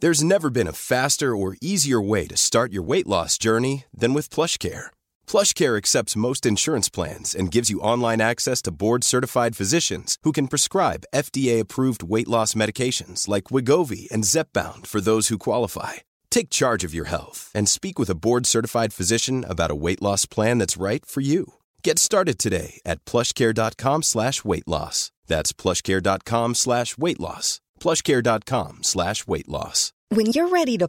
There's never been a faster or easier way to start your weight loss journey than with PlushCare. PlushCare accepts most insurance plans and gives you online access to board-certified physicians who can prescribe FDA-approved weight loss medications like Wegovy and Zepbound for those who qualify. Take charge of your health and speak with a board-certified physician about a weight loss plan that's right for you. Get started today at PlushCare.com/weight-loss. That's PlushCare.com/weight-loss. When you're researching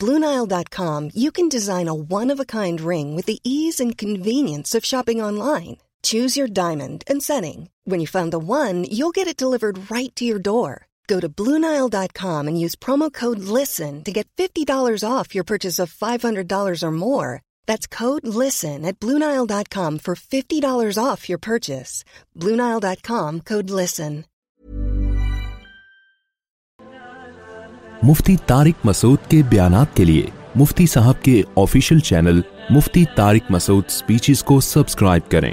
Blue Nile dot you can design a one of a kind ring with ease and convenience shopping online choose your diamond setting when you find the one you get it delivered right to your door Blue Nile dot com and use promo اک لین get fifty dollars off your purchase of five hundred dollars or more That's code code LISTEN LISTEN. at Bluenile.com Bluenile.com for $50 off your purchase. Mufti Tariq Masood کے بیانات کے لیے مفتی صاحب کے official channel Mufti Tariq Masood speeches کو subscribe کریں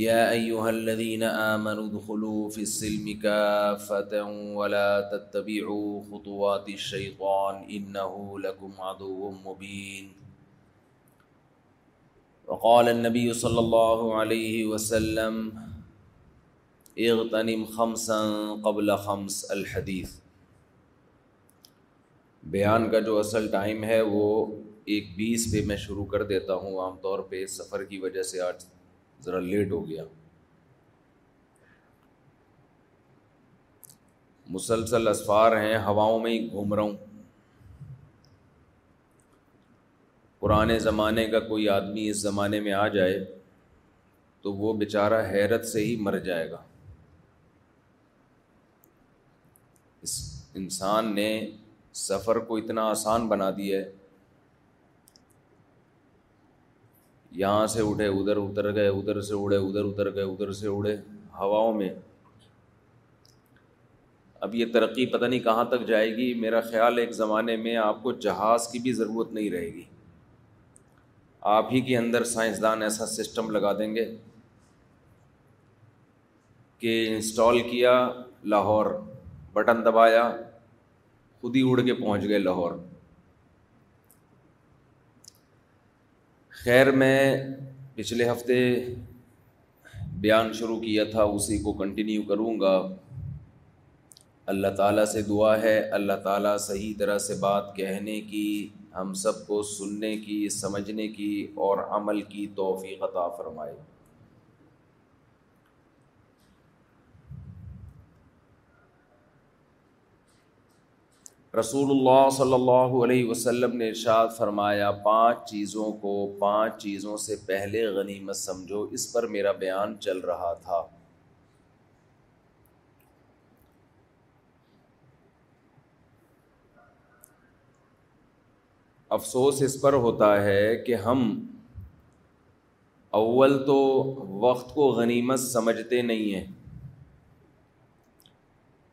يا أيها الذين آمنوا دخلوا في السلم كافة ولا تتبعوا خطوات الشيطان إنه لكم عدو مبين وقال النبي صلى الله عليه وسلم اغتنم خمسا قبل خمس الحدیث بیان کا جو اصل ٹائم ہے وہ ایک بیس پہ میں شروع کر دیتا ہوں عام طور پہ سفر کی وجہ سے آج ذرا لیٹ ہو گیا مسلسل اسفار ہیں ہواؤں میں ہی گھوم رہا ہوں پرانے زمانے کا کوئی آدمی اس زمانے میں آ جائے تو وہ بیچارہ حیرت سے ہی مر جائے گا اس انسان نے سفر کو اتنا آسان بنا دیا ہے یہاں سے اٹھے ادھر اتر گئے ادھر سے اڑے ادھر اتر گئے ادھر سے اڑے ہواؤں میں اب یہ ترقی پتہ نہیں کہاں تک جائے گی میرا خیال ایک زمانے میں آپ کو جہاز کی بھی ضرورت نہیں رہے گی آپ ہی کے اندر سائنسدان ایسا سسٹم لگا دیں گے کہ انسٹال کیا لاہور بٹن دبایا خود ہی اڑ کے پہنچ گئے لاہور خیر میں پچھلے ہفتے بیان شروع کیا تھا اسی کو کنٹینیو کروں گا اللہ تعالیٰ سے دعا ہے اللہ تعالیٰ صحیح طرح سے بات کہنے کی ہم سب کو سننے کی سمجھنے کی اور عمل کی توفیق عطا فرمائے رسول اللہ صلی اللہ علیہ وسلم نے ارشاد فرمایا پانچ چیزوں کو پانچ چیزوں سے پہلے غنیمت سمجھو اس پر میرا بیان چل رہا تھا افسوس اس پر ہوتا ہے کہ ہم اول تو وقت کو غنیمت سمجھتے نہیں ہیں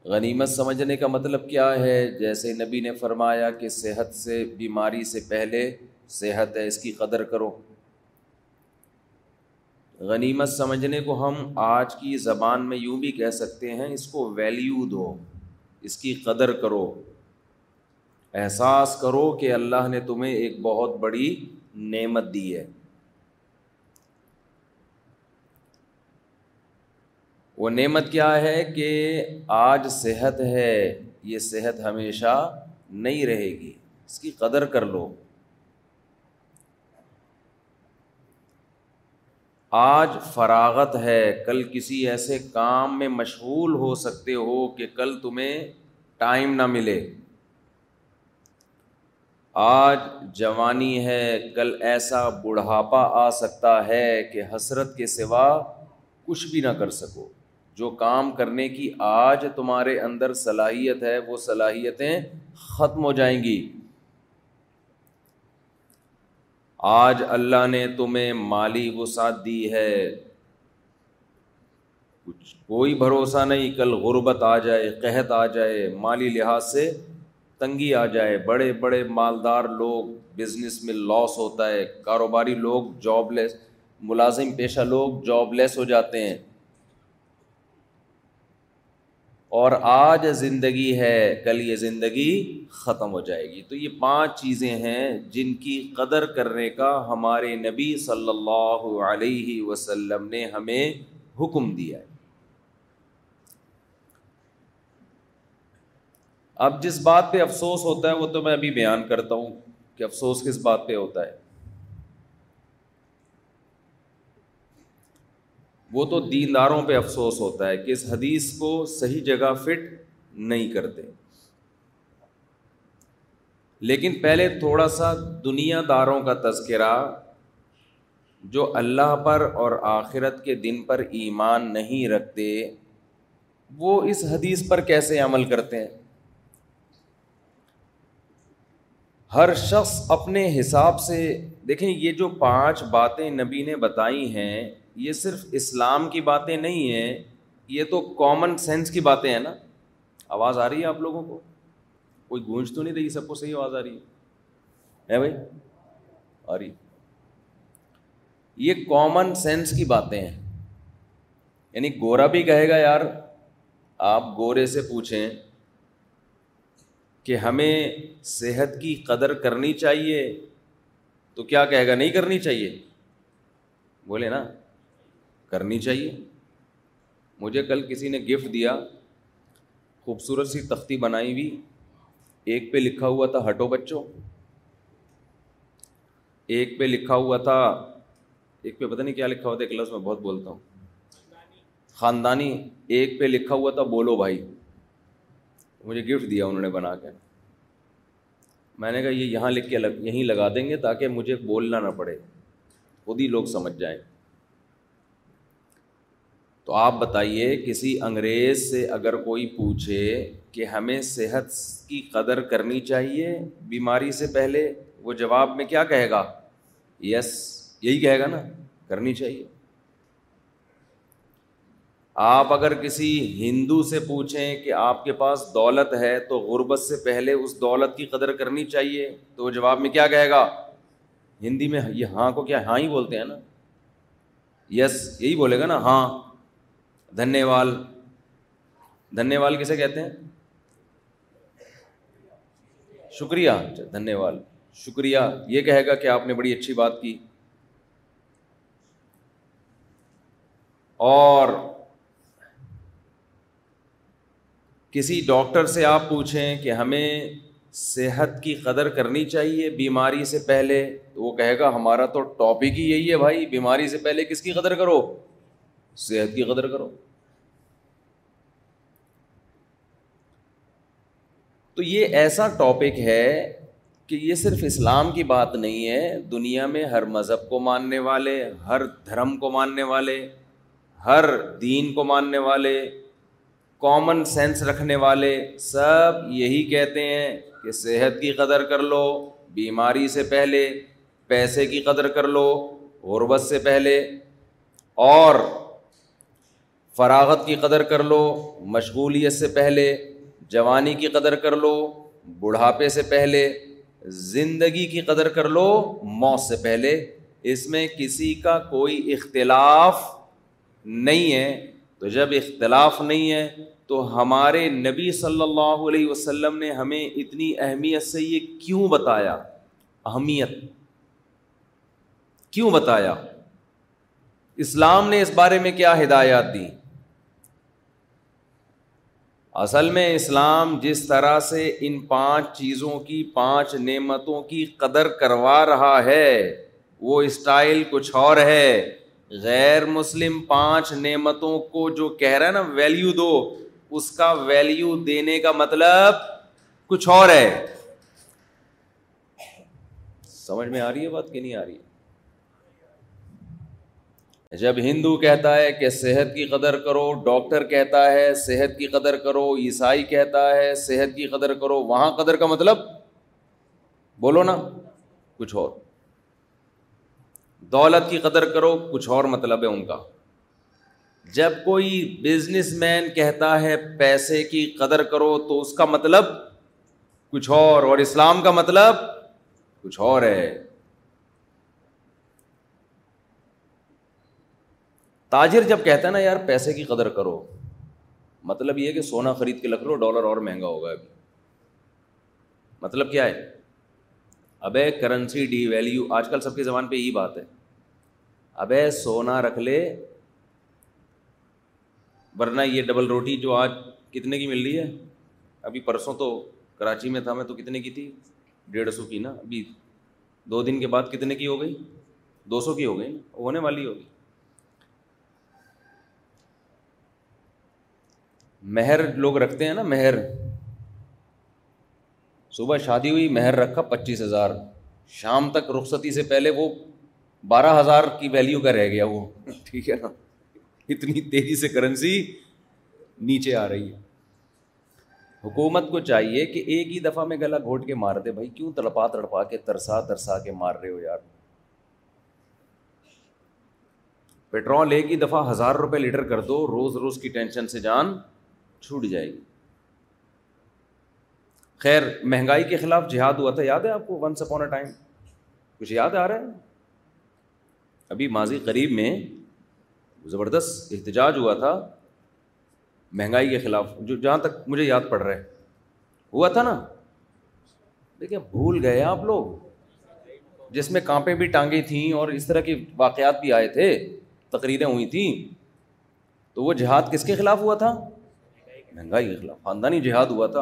غنیمت سمجھنے کا مطلب کیا ہے جیسے نبی نے فرمایا کہ صحت سے بیماری سے پہلے صحت ہے اس کی قدر کرو غنیمت سمجھنے کو ہم آج کی زبان میں یوں بھی کہہ سکتے ہیں اس کو ویلیو دو اس کی قدر کرو احساس کرو کہ اللہ نے تمہیں ایک بہت بڑی نعمت دی ہے وہ نعمت کیا ہے کہ آج صحت ہے یہ صحت ہمیشہ نہیں رہے گی اس کی قدر کر لو آج فراغت ہے کل کسی ایسے کام میں مشغول ہو سکتے ہو کہ کل تمہیں ٹائم نہ ملے آج جوانی ہے کل ایسا بڑھاپا آ سکتا ہے کہ حسرت کے سوا کچھ بھی نہ کر سکو جو کام کرنے کی آج تمہارے اندر صلاحیت ہے وہ صلاحیتیں ختم ہو جائیں گی آج اللہ نے تمہیں مالی وسعت دی ہے کچھ کوئی بھروسہ نہیں کل غربت آ جائے قحط آ جائے مالی لحاظ سے تنگی آ جائے بڑے بڑے مالدار لوگ بزنس میں لاس ہوتا ہے کاروباری لوگ جاب لیس ملازم پیشہ لوگ جاب لیس ہو جاتے ہیں اور آج زندگی ہے کل یہ زندگی ختم ہو جائے گی تو یہ پانچ چیزیں ہیں جن کی قدر کرنے کا ہمارے نبی صلی اللہ علیہ وسلم نے ہمیں حکم دیا ہے اب جس بات پہ افسوس ہوتا ہے وہ تو میں ابھی بیان کرتا ہوں کہ افسوس کس بات پہ ہوتا ہے وہ تو دینداروں پہ افسوس ہوتا ہے کہ اس حدیث کو صحیح جگہ فٹ نہیں کرتے لیکن پہلے تھوڑا سا دنیا داروں کا تذکرہ جو اللہ پر اور آخرت کے دن پر ایمان نہیں رکھتے وہ اس حدیث پر کیسے عمل کرتے ہیں ہر شخص اپنے حساب سے دیکھیں یہ جو پانچ باتیں نبی نے بتائی ہیں یہ صرف اسلام کی باتیں نہیں ہیں یہ تو کامن سینس کی باتیں ہیں نا آواز آ رہی ہے آپ لوگوں کو کوئی گونج تو نہیں رہی سب کو صحیح آواز آ رہی ہے بھائی آ رہی یہ کامن سینس کی باتیں ہیں یعنی گورا بھی کہے گا یار آپ گورے سے پوچھیں کہ ہمیں صحت کی قدر کرنی چاہیے تو کیا کہے گا نہیں کرنی چاہیے بولے نا کرنی چاہیے مجھے کل کسی نے گفٹ دیا خوبصورت سی تختی بنائی ہوئی ایک پہ لکھا ہوا تھا ہٹو بچوں ایک پہ لکھا ہوا تھا ایک پہ پتہ نہیں کیا لکھا ہوا تھا ایک لفظ میں بہت بولتا ہوں خاندانی ایک پہ لکھا ہوا تھا بولو بھائی مجھے گفٹ دیا انہوں نے بنا کے میں نے کہا یہ یہاں لکھ کے یہیں لگا دیں گے تاکہ مجھے بولنا نہ پڑے خود ہی لوگ سمجھ جائیں تو آپ بتائیے کسی انگریز سے اگر کوئی پوچھے کہ ہمیں صحت کی قدر کرنی چاہیے بیماری سے پہلے وہ جواب میں کیا کہے گا یس یہی کہے گا نا کرنی چاہیے آپ اگر کسی ہندو سے پوچھیں کہ آپ کے پاس دولت ہے تو غربت سے پہلے اس دولت کی قدر کرنی چاہیے تو وہ جواب میں کیا کہے گا ہندی میں یہ ہاں کو کیا ہاں ہی بولتے ہیں نا یس یہی بولے گا نا ہاں وال دھنیہ وال کسے کہتے ہیں شکریہ دھنیہ وال شکریہ یہ کہے گا کہ آپ نے بڑی اچھی بات کی اور کسی ڈاکٹر سے آپ پوچھیں کہ ہمیں صحت کی قدر کرنی چاہیے بیماری سے پہلے تو وہ کہے گا ہمارا تو ٹاپک ہی یہی ہے بھائی بیماری سے پہلے کس کی قدر کرو صحت کی قدر کرو تو یہ ایسا ٹاپک ہے کہ یہ صرف اسلام کی بات نہیں ہے دنیا میں ہر مذہب کو ماننے والے ہر دھرم کو ماننے والے ہر دین کو ماننے والے کامن سینس رکھنے والے سب یہی کہتے ہیں کہ صحت کی قدر کر لو بیماری سے پہلے پیسے کی قدر کر لو غربت سے پہلے اور فراغت کی قدر کر لو مشغولیت سے پہلے جوانی کی قدر کر لو بڑھاپے سے پہلے زندگی کی قدر کر لو موت سے پہلے اس میں کسی کا کوئی اختلاف نہیں ہے تو جب اختلاف نہیں ہے تو ہمارے نبی صلی اللہ علیہ وسلم نے ہمیں اتنی اہمیت سے یہ کیوں بتایا اہمیت کیوں بتایا اسلام نے اس بارے میں کیا ہدایات دیں اصل میں اسلام جس طرح سے ان پانچ چیزوں کی پانچ نعمتوں کی قدر کروا رہا ہے وہ اسٹائل کچھ اور ہے غیر مسلم پانچ نعمتوں کو جو کہہ رہا ہے نا ویلیو دو اس کا ویلیو دینے کا مطلب کچھ اور ہے سمجھ میں آ رہی ہے بات کہ نہیں آ رہی ہے جب ہندو کہتا ہے کہ صحت کی قدر کرو ڈاکٹر کہتا ہے صحت کی قدر کرو عیسائی کہتا ہے صحت کی قدر کرو وہاں قدر کا مطلب بولو نا کچھ اور دولت کی قدر کرو کچھ اور مطلب ہے ان کا جب کوئی بزنس مین کہتا ہے پیسے کی قدر کرو تو اس کا مطلب کچھ اور اور اسلام کا مطلب کچھ اور ہے تاجر جب کہتا ہے نا یار پیسے کی قدر کرو مطلب یہ کہ سونا خرید کے رکھ لو ڈالر اور مہنگا ہوگا ابھی مطلب کیا ہے ابے کرنسی ڈی ویلیو آج کل سب کی زبان پہ یہی بات ہے ابے سونا رکھ لے ورنہ یہ ڈبل روٹی جو آج کتنے کی مل رہی ہے ابھی پرسوں تو کراچی میں تھا میں تو کتنے کی تھی ڈیڑھ سو کی نا ابھی دو دن کے بعد کتنے کی ہو گئی دو سو کی ہو گئی ہونے والی ہوگی مہر لوگ رکھتے ہیں نا مہر صبح شادی ہوئی مہر رکھا پچیس ہزار شام تک رخصتی سے پہلے وہ بارہ ہزار کی ویلیو کا رہ گیا وہ ٹھیک ہے نا اتنی تیزی سے کرنسی نیچے آ رہی ہے حکومت کو چاہیے کہ ایک ہی دفعہ میں گلا گھوٹ کے مار دے بھائی کیوں تڑپا تڑپا کے ترسا ترسا کے مار رہے ہو یار پیٹرول ایک ہی دفعہ ہزار روپے لیٹر کر دو روز روز کی ٹینشن سے جان چھوٹ جائے گی خیر مہنگائی کے خلاف جہاد ہوا تھا یاد ہے آپ کو ون اپون اے ٹائم کچھ یاد آ رہا ہے ابھی ماضی قریب میں زبردست احتجاج ہوا تھا مہنگائی کے خلاف جو جہاں تک مجھے یاد پڑ رہا ہے ہوا تھا نا دیکھیں بھول گئے آپ لوگ جس میں کانپیں بھی ٹانگیں تھیں اور اس طرح کے واقعات بھی آئے تھے تقریریں ہوئی تھیں تو وہ جہاد کس کے خلاف ہوا تھا مہنگائی کے خلاف خاندانی جہاد ہوا تھا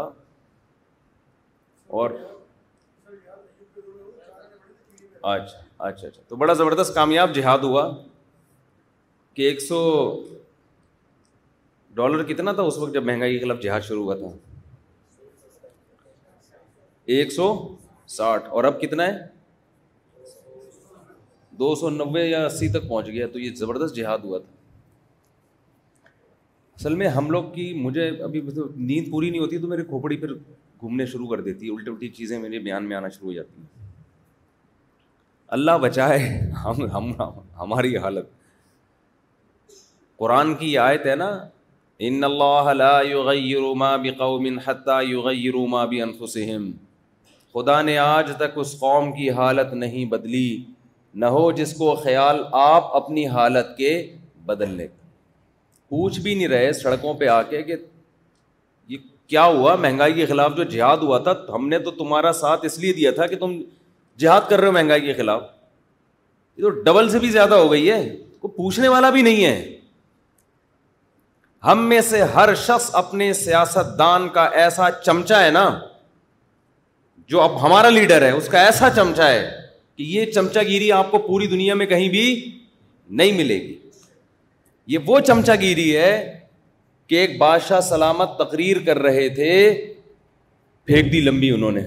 اور اچھا اچھا اچھا تو بڑا زبردست کامیاب جہاد ہوا کہ ایک سو ڈالر کتنا تھا اس وقت جب مہنگائی کے خلاف جہاد شروع ہوا تھا ایک سو ساٹھ اور اب کتنا ہے دو سو نوے یا اسی تک پہنچ گیا تو یہ زبردست جہاد ہوا تھا اصل میں ہم لوگ کی مجھے ابھی نیند پوری نہیں ہوتی تو میری کھوپڑی پھر گھومنے شروع کر دیتی ہے الٹی الٹی چیزیں میرے بیان میں آنا شروع ہو جاتی ہیں اللہ بچائے ہم ہم ہماری حالت قرآن کی آیت ہے نا ان اللہ روما بقوم قوم روما ما سم خدا نے آج تک اس قوم کی حالت نہیں بدلی نہ ہو جس کو خیال آپ اپنی حالت کے بدلنے پوچھ بھی نہیں رہے سڑکوں پہ آ کے کہ یہ کیا ہوا مہنگائی کے خلاف جو جہاد ہوا تھا ہم نے تو تمہارا ساتھ اس لیے دیا تھا کہ تم جہاد کر رہے ہو مہنگائی کے خلاف یہ تو ڈبل سے بھی زیادہ ہو گئی ہے پوچھنے والا بھی نہیں ہے ہم میں سے ہر شخص اپنے سیاست دان کا ایسا چمچا ہے نا جو اب ہمارا لیڈر ہے اس کا ایسا چمچا ہے کہ یہ چمچا گیری آپ کو پوری دنیا میں کہیں بھی نہیں ملے گی یہ وہ چمچا گیری ہے کہ ایک بادشاہ سلامت تقریر کر رہے تھے پھینک دی لمبی انہوں نے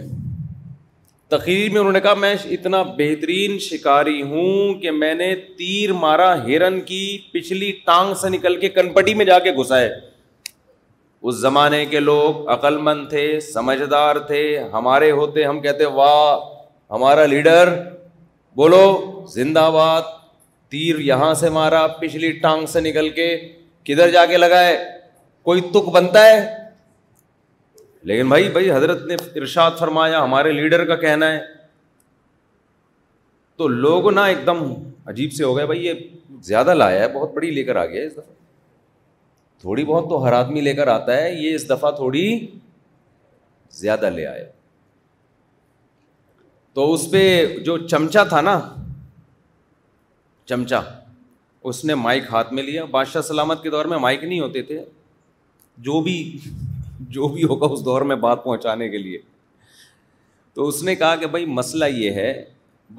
تقریر میں انہوں نے کہا میں اتنا بہترین شکاری ہوں کہ میں نے تیر مارا ہرن کی پچھلی ٹانگ سے نکل کے کنپٹی میں جا کے گھسا ہے اس زمانے کے لوگ عقل مند تھے سمجھدار تھے ہمارے ہوتے ہم کہتے واہ ہمارا لیڈر بولو زندہ باد تیر یہاں سے مارا پچھلی ٹانگ سے نکل کے کدھر جا کے لگائے کوئی تک بنتا ہے لیکن بھائی بھائی حضرت نے ارشاد فرمایا ہمارے لیڈر کا کہنا ہے تو لوگ نہ ایک دم عجیب سے ہو گئے بھائی یہ زیادہ لایا ہے بہت بڑی لے کر آ گیا اس دفعہ تھوڑی بہت تو ہر آدمی لے کر آتا ہے یہ اس دفعہ تھوڑی زیادہ لے آئے تو اس پہ جو چمچا تھا نا چمچہ اس نے مائک ہاتھ میں لیا بادشاہ سلامت کے دور میں مائک نہیں ہوتے تھے جو بھی جو بھی ہوگا اس دور میں بات پہنچانے کے لیے تو اس نے کہا کہ بھائی مسئلہ یہ ہے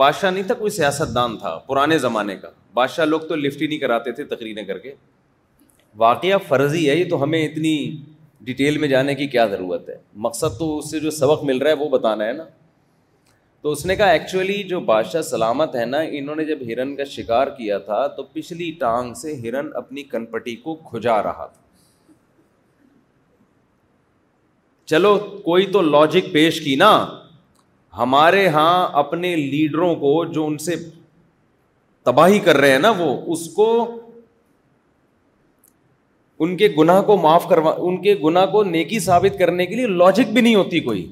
بادشاہ نہیں تھا کوئی سیاست دان تھا پرانے زمانے کا بادشاہ لوگ تو لفٹ ہی نہیں کراتے تھے تقریریں کر کے واقعہ فرضی ہے یہ تو ہمیں اتنی ڈیٹیل میں جانے کی کیا ضرورت ہے مقصد تو اس سے جو سبق مل رہا ہے وہ بتانا ہے نا تو اس نے کہا ایکچولی جو بادشاہ سلامت ہے نا انہوں نے جب ہرن کا شکار کیا تھا تو پچھلی ٹانگ سے ہرن اپنی کنپٹی کو کھجا رہا تھا چلو کوئی تو لاجک پیش کی نا ہمارے ہاں اپنے لیڈروں کو جو ان سے تباہی کر رہے ہیں نا وہ اس کو ان کے گناہ کو معاف کروا ان کے گناہ کو نیکی ثابت کرنے کے لیے لاجک بھی نہیں ہوتی کوئی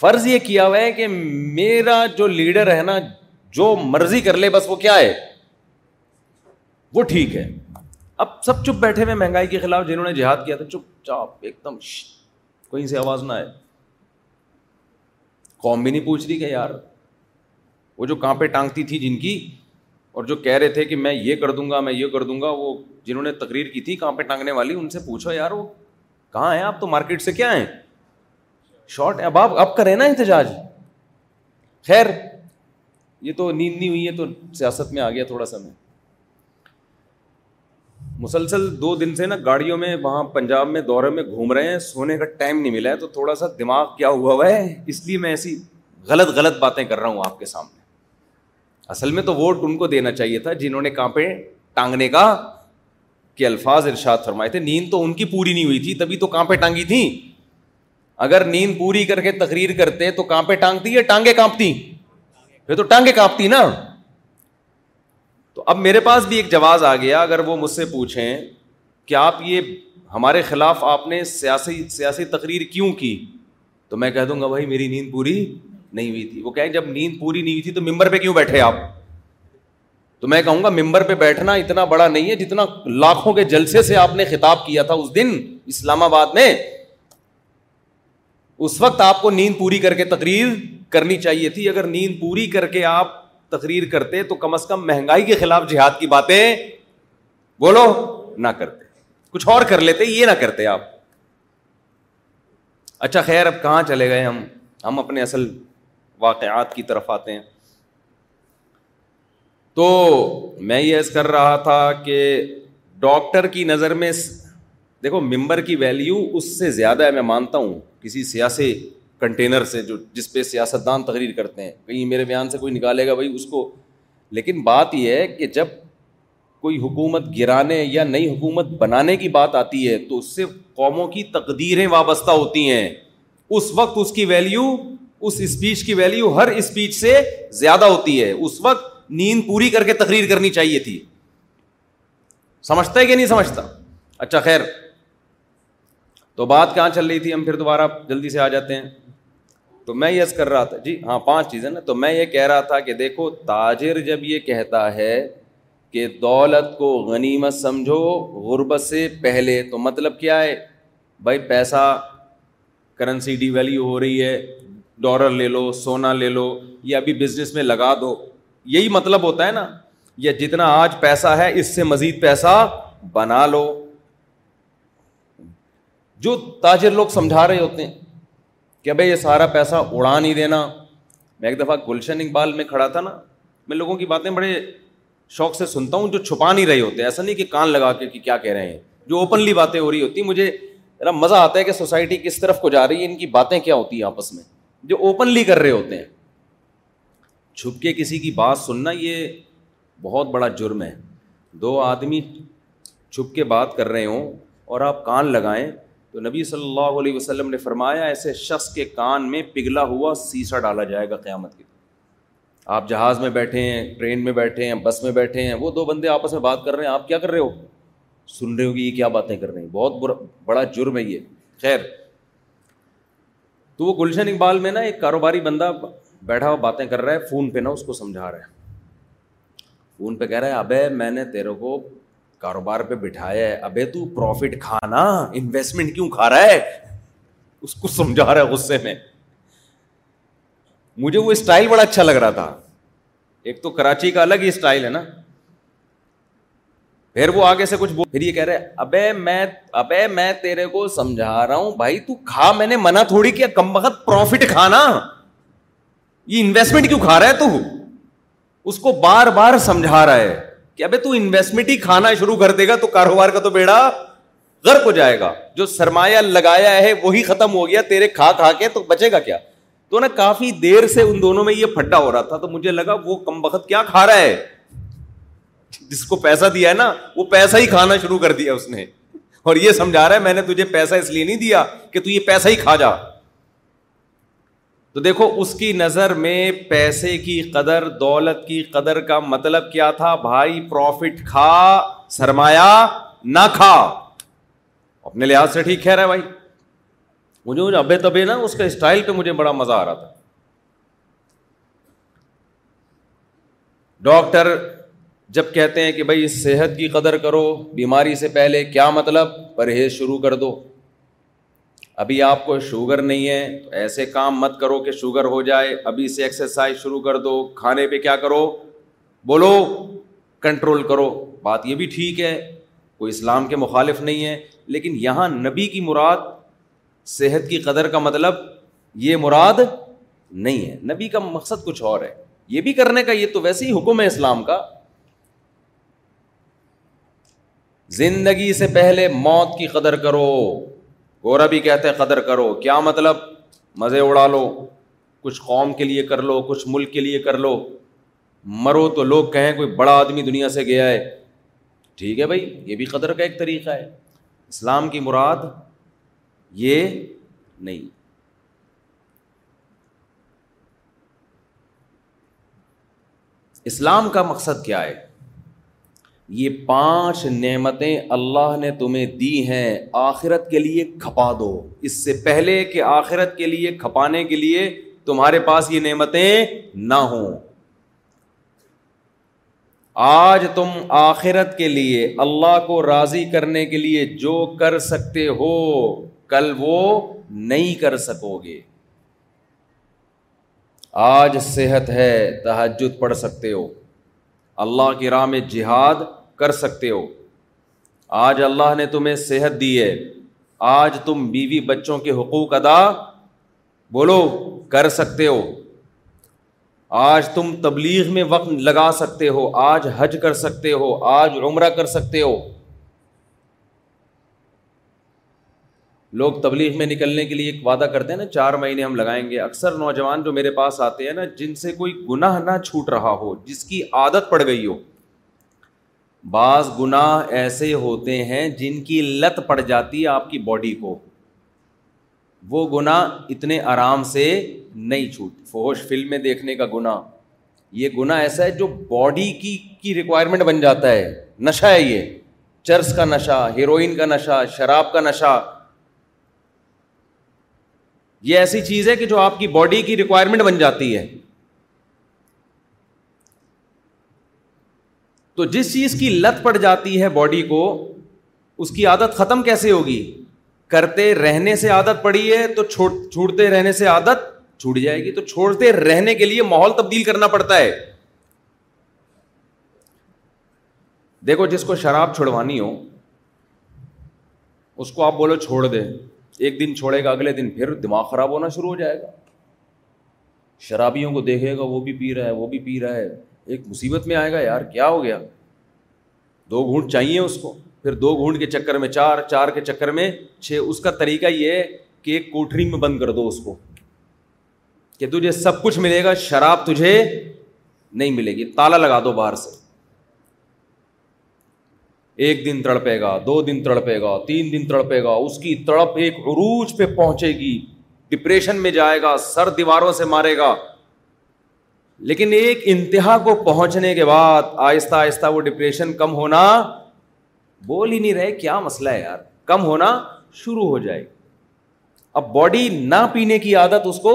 فرض یہ کیا ہوا ہے کہ میرا جو لیڈر ہے نا جو مرضی کر لے بس وہ کیا ہے وہ ٹھیک ہے اب سب چپ بیٹھے ہوئے مہنگائی کے خلاف جنہوں نے جہاد کیا تھا چپ چاپ ایک دم کہیں سے آواز نہ آئے قوم بھی نہیں پوچھ رہی کہ یار وہ جو کانپے ٹانگتی تھی جن کی اور جو کہہ رہے تھے کہ میں یہ کر دوں گا میں یہ کر دوں گا وہ جنہوں نے تقریر کی تھی کانپے ٹانگنے والی ان سے پوچھو یار وہ کہاں ہے آپ تو مارکیٹ سے کیا ہیں شارٹ اب آپ اب کریں نا احتجاج خیر یہ تو نیند نہیں ہوئی ہے تو سیاست میں آ گیا تھوڑا سا میں مسلسل دو دن سے نا گاڑیوں میں وہاں پنجاب میں دورے میں گھوم رہے ہیں سونے کا ٹائم نہیں ملا ہے تو تھوڑا سا دماغ کیا ہوا ہوا ہے اس لیے میں ایسی غلط غلط باتیں کر رہا ہوں آپ کے سامنے اصل میں تو ووٹ ان کو دینا چاہیے تھا جنہوں نے کانپیں ٹانگنے کا کہ الفاظ ارشاد فرمائے تھے نیند تو ان کی پوری نہیں ہوئی تھی تبھی تو کانپے ٹانگی تھیں اگر نیند پوری کر کے تقریر کرتے تو کانپے ٹانگتی یا ٹانگے کانپتی پھر تو ٹانگے کانپتی نا تو اب میرے پاس بھی ایک جواز آ گیا اگر وہ مجھ سے پوچھیں کہ آپ یہ ہمارے خلاف آپ نے سیاسی سیاسی تقریر کیوں کی تو میں کہہ دوں گا بھائی میری نیند پوری نہیں ہوئی تھی وہ کہیں جب نیند پوری نہیں ہوئی تھی تو ممبر پہ کیوں بیٹھے آپ تو میں کہوں گا ممبر پہ بیٹھنا اتنا بڑا نہیں ہے جتنا لاکھوں کے جلسے سے آپ نے خطاب کیا تھا اس دن اسلام آباد میں اس وقت آپ کو نیند پوری کر کے تقریر کرنی چاہیے تھی اگر نیند پوری کر کے آپ تقریر کرتے تو کم از کم مہنگائی کے خلاف جہاد کی باتیں بولو نہ کرتے کچھ اور کر لیتے یہ نہ کرتے آپ اچھا خیر اب کہاں چلے گئے ہم ہم اپنے اصل واقعات کی طرف آتے ہیں تو میں یہ کر رہا تھا کہ ڈاکٹر کی نظر میں دیکھو ممبر کی ویلیو اس سے زیادہ ہے میں مانتا ہوں کسی سیاسی کنٹینر سے جو جس پہ سیاست دان تقریر کرتے ہیں کہیں میرے بیان سے کوئی نکالے گا بھائی اس کو لیکن بات یہ ہے کہ جب کوئی حکومت گرانے یا نئی حکومت بنانے کی بات آتی ہے تو اس سے قوموں کی تقدیریں وابستہ ہوتی ہیں اس وقت اس کی ویلیو اس اسپیچ کی ویلیو ہر اسپیچ سے زیادہ ہوتی ہے اس وقت نیند پوری کر کے تقریر کرنی چاہیے تھی سمجھتا ہے کہ نہیں سمجھتا اچھا خیر تو بات کہاں چل رہی تھی ہم پھر دوبارہ جلدی سے آ جاتے ہیں تو میں یس کر رہا تھا جی ہاں پانچ چیزیں نا تو میں یہ کہہ رہا تھا کہ دیکھو تاجر جب یہ کہتا ہے کہ دولت کو غنیمت سمجھو غربت سے پہلے تو مطلب کیا ہے بھائی پیسہ کرنسی ڈی ویلیو ہو رہی ہے ڈالر لے لو سونا لے لو یا ابھی بزنس میں لگا دو یہی مطلب ہوتا ہے نا یا جتنا آج پیسہ ہے اس سے مزید پیسہ بنا لو جو تاجر لوگ سمجھا رہے ہوتے ہیں کہ بھائی یہ سارا پیسہ اڑا نہیں دینا میں ایک دفعہ گلشن اقبال میں کھڑا تھا نا میں لوگوں کی باتیں بڑے شوق سے سنتا ہوں جو چھپا نہیں رہے ہوتے ایسا نہیں کہ کان لگا کے کہ کیا کہہ رہے ہیں جو اوپنلی باتیں ہو رہی ہوتی مجھے ذرا مزہ آتا ہے کہ سوسائٹی کس طرف کو جا رہی ہے ان کی باتیں کیا ہوتی ہیں آپس میں جو اوپنلی کر رہے ہوتے ہیں چھپ کے کسی کی بات سننا یہ بہت بڑا جرم ہے دو آدمی چھپ کے بات کر رہے ہوں اور آپ کان لگائیں تو نبی صلی اللہ علیہ وسلم نے فرمایا ایسے شخص کے کان میں پگھلا ہوا سیسا ڈالا جائے گا قیامت کے آپ جہاز میں بیٹھے ہیں ٹرین میں بیٹھے ہیں بس میں بیٹھے ہیں وہ دو بندے آپس میں بات کر رہے ہیں آپ کیا کر رہے ہو سن رہے ہو کہ یہ کیا باتیں کر رہے ہیں بہت برا بڑا جرم ہے یہ خیر تو وہ گلشن اقبال میں نا ایک کاروباری بندہ بیٹھا ہوا باتیں کر رہا ہے فون پہ نا اس کو سمجھا رہا ہے فون پہ کہہ رہا ہے ابے میں نے تیرے کو کاروبار پہ بٹھایا ہے ابے تو پروفٹ کھانا انویسٹمنٹ کیوں کھا رہا ہے اس کو سمجھا رہا ہے غصے میں مجھے وہ اسٹائل بڑا اچھا لگ رہا تھا ایک تو کراچی کا الگ ہی اسٹائل ہے نا پھر وہ آگے سے کچھ بول پھر یہ کہہ رہے ابے میں ابے میں تیرے کو سمجھا رہا ہوں بھائی تو کھا میں نے منع تھوڑی کیا کم بخت پروفٹ کھانا یہ انویسٹمنٹ کیوں کھا رہا ہے تو اس کو بار بار سمجھا رہا ہے تو انویسٹمنٹ ہی کھانا شروع کر دے گا تو کاروبار کا تو بیڑا غرق ہو جائے گا جو سرمایہ لگایا ہے وہی ختم ہو گیا تیرے کھا کھا کے تو بچے گا کیا تو نا کافی دیر سے ان دونوں میں یہ پھٹا ہو رہا تھا تو مجھے لگا وہ کم وقت کیا کھا رہا ہے جس کو پیسہ دیا ہے نا وہ پیسہ ہی کھانا شروع کر دیا اس نے اور یہ سمجھا رہا ہے میں نے تجھے پیسہ اس لیے نہیں دیا کہ تو یہ پیسہ ہی کھا جا تو دیکھو اس کی نظر میں پیسے کی قدر دولت کی قدر کا مطلب کیا تھا بھائی پروفٹ کھا سرمایہ نہ کھا اپنے لحاظ سے ٹھیک کہہ رہا ہے بھائی مجھے ابے تبے نا اس کا اسٹائل پہ مجھے بڑا مزہ آ رہا تھا ڈاکٹر جب کہتے ہیں کہ بھائی صحت کی قدر کرو بیماری سے پہلے کیا مطلب پرہیز شروع کر دو ابھی آپ کو شوگر نہیں ہے تو ایسے کام مت کرو کہ شوگر ہو جائے ابھی سے ایکسرسائز شروع کر دو کھانے پہ کیا کرو بولو کنٹرول کرو بات یہ بھی ٹھیک ہے کوئی اسلام کے مخالف نہیں ہے لیکن یہاں نبی کی مراد صحت کی قدر کا مطلب یہ مراد نہیں ہے نبی کا مقصد کچھ اور ہے یہ بھی کرنے کا یہ تو ویسے ہی حکم ہے اسلام کا زندگی سے پہلے موت کی قدر کرو گورا بھی کہتے ہیں قدر کرو کیا مطلب مزے اڑا لو کچھ قوم کے لیے کر لو کچھ ملک کے لیے کر لو مرو تو لوگ کہیں کوئی بڑا آدمی دنیا سے گیا ہے ٹھیک ہے بھائی یہ بھی قدر کا ایک طریقہ ہے اسلام کی مراد یہ نہیں اسلام کا مقصد کیا ہے یہ پانچ نعمتیں اللہ نے تمہیں دی ہیں آخرت کے لیے کھپا دو اس سے پہلے کہ آخرت کے لیے کھپانے کے لیے تمہارے پاس یہ نعمتیں نہ ہوں آج تم آخرت کے لیے اللہ کو راضی کرنے کے لیے جو کر سکتے ہو کل وہ نہیں کر سکو گے آج صحت ہے تحجد پڑھ سکتے ہو اللہ کی راہ میں جہاد کر سکتے ہو آج اللہ نے تمہیں صحت دی ہے آج تم بیوی بچوں کے حقوق ادا بولو کر سکتے ہو آج تم تبلیغ میں وقت لگا سکتے ہو آج حج کر سکتے ہو آج عمرہ کر سکتے ہو لوگ تبلیغ میں نکلنے کے لیے ایک وعدہ کرتے ہیں نا چار مہینے ہم لگائیں گے اکثر نوجوان جو میرے پاس آتے ہیں نا جن سے کوئی گناہ نہ چھوٹ رہا ہو جس کی عادت پڑ گئی ہو بعض گناہ ایسے ہوتے ہیں جن کی لت پڑ جاتی ہے آپ کی باڈی کو وہ گناہ اتنے آرام سے نہیں چھوٹ فلم فلمیں دیکھنے کا گناہ یہ گناہ ایسا ہے جو باڈی کی کی ریکوائرمنٹ بن جاتا ہے نشہ ہے یہ چرس کا نشہ ہیروئن کا نشہ شراب کا نشہ یہ ایسی چیز ہے کہ جو آپ کی باڈی کی ریکوائرمنٹ بن جاتی ہے تو جس چیز کی لت پڑ جاتی ہے باڈی کو اس کی عادت ختم کیسے ہوگی کرتے رہنے سے عادت پڑی ہے تو چھوڑتے رہنے سے عادت چھوٹ جائے گی تو چھوڑتے رہنے کے لیے ماحول تبدیل کرنا پڑتا ہے دیکھو جس کو شراب چھڑوانی ہو اس کو آپ بولو چھوڑ دیں ایک دن چھوڑے گا اگلے دن پھر دماغ خراب ہونا شروع ہو جائے گا شرابیوں کو دیکھے گا وہ بھی پی رہا ہے وہ بھی پی رہا ہے ایک مصیبت میں آئے گا یار کیا ہو گیا دو گھونٹ چاہیے اس کو پھر دو گھونٹ کے چکر میں چار چار کے چکر میں چھ اس کا طریقہ یہ کہ ایک کوٹری میں بند کر دو اس کو کہ تجھے سب کچھ ملے گا شراب تجھے نہیں ملے گی تالا لگا دو باہر سے ایک دن تڑپے گا دو دن تڑپے گا تین دن تڑپے گا اس کی تڑپ ایک عروج پہ پہنچے گی ڈپریشن میں جائے گا سر دیواروں سے مارے گا لیکن ایک انتہا کو پہنچنے کے بعد آہستہ آہستہ وہ ڈپریشن کم ہونا بول ہی نہیں رہے کیا مسئلہ ہے یار کم ہونا شروع ہو جائے اب باڈی نہ پینے کی عادت اس کو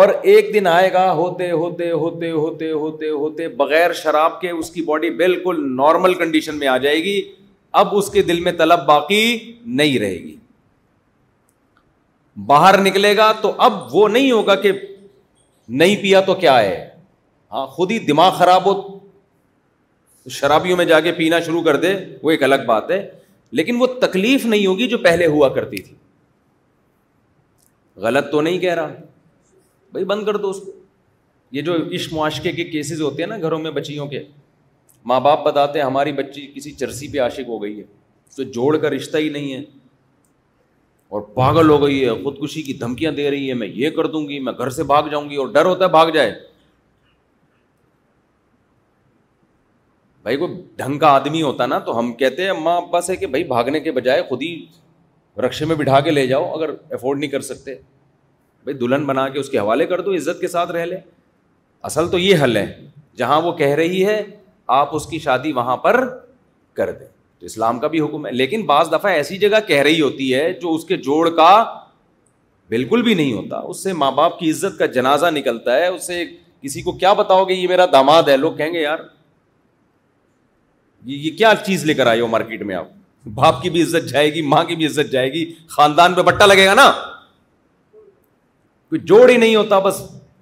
اور ایک دن آئے گا ہوتے ہوتے ہوتے ہوتے ہوتے ہوتے بغیر شراب کے اس کی باڈی بالکل نارمل کنڈیشن میں آ جائے گی اب اس کے دل میں طلب باقی نہیں رہے گی باہر نکلے گا تو اب وہ نہیں ہوگا کہ نہیں پیا تو کیا ہے ہاں خود ہی دماغ خراب ہو شرابیوں میں جا کے پینا شروع کر دے وہ ایک الگ بات ہے لیکن وہ تکلیف نہیں ہوگی جو پہلے ہوا کرتی تھی غلط تو نہیں کہہ رہا بھائی بند کر دو اس کو یہ جو عشق معاشقے کے کیسز ہوتے ہیں نا گھروں میں بچیوں کے ماں باپ بتاتے ہیں ہماری بچی کسی چرسی پہ عاشق ہو گئی ہے تو جوڑ کا رشتہ ہی نہیں ہے اور پاگل ہو گئی ہے خودکشی کی دھمکیاں دے رہی ہے میں یہ کر دوں گی میں گھر سے بھاگ جاؤں گی اور ڈر ہوتا ہے بھاگ جائے بھائی کوئی ڈھنگ کا آدمی ہوتا نا تو ہم کہتے ہیں اماں ابا سے کہ بھائی بھاگنے کے بجائے خود ہی رقشے میں بٹھا کے لے جاؤ اگر افورڈ نہیں کر سکتے بھائی دلہن بنا کے اس کے حوالے کر دو عزت کے ساتھ رہ لے اصل تو یہ حل ہے جہاں وہ کہہ رہی ہے آپ اس کی شادی وہاں پر کر دیں تو اسلام کا بھی حکم ہے لیکن بعض دفعہ ایسی جگہ کہہ رہی ہوتی ہے جو اس کے جوڑ کا بالکل بھی نہیں ہوتا اس سے ماں باپ کی عزت کا جنازہ نکلتا ہے اس سے کسی کو کیا بتاؤ گے یہ میرا داماد ہے لوگ کہیں گے یار یہ کیا چیز لے کر آئے ہو مارکیٹ میں آپ باپ کی بھی عزت جائے گی ماں کی بھی عزت جائے گی خاندان پہ بٹا لگے گا نا کوئی جوڑ ہی نہیں ہوتا بس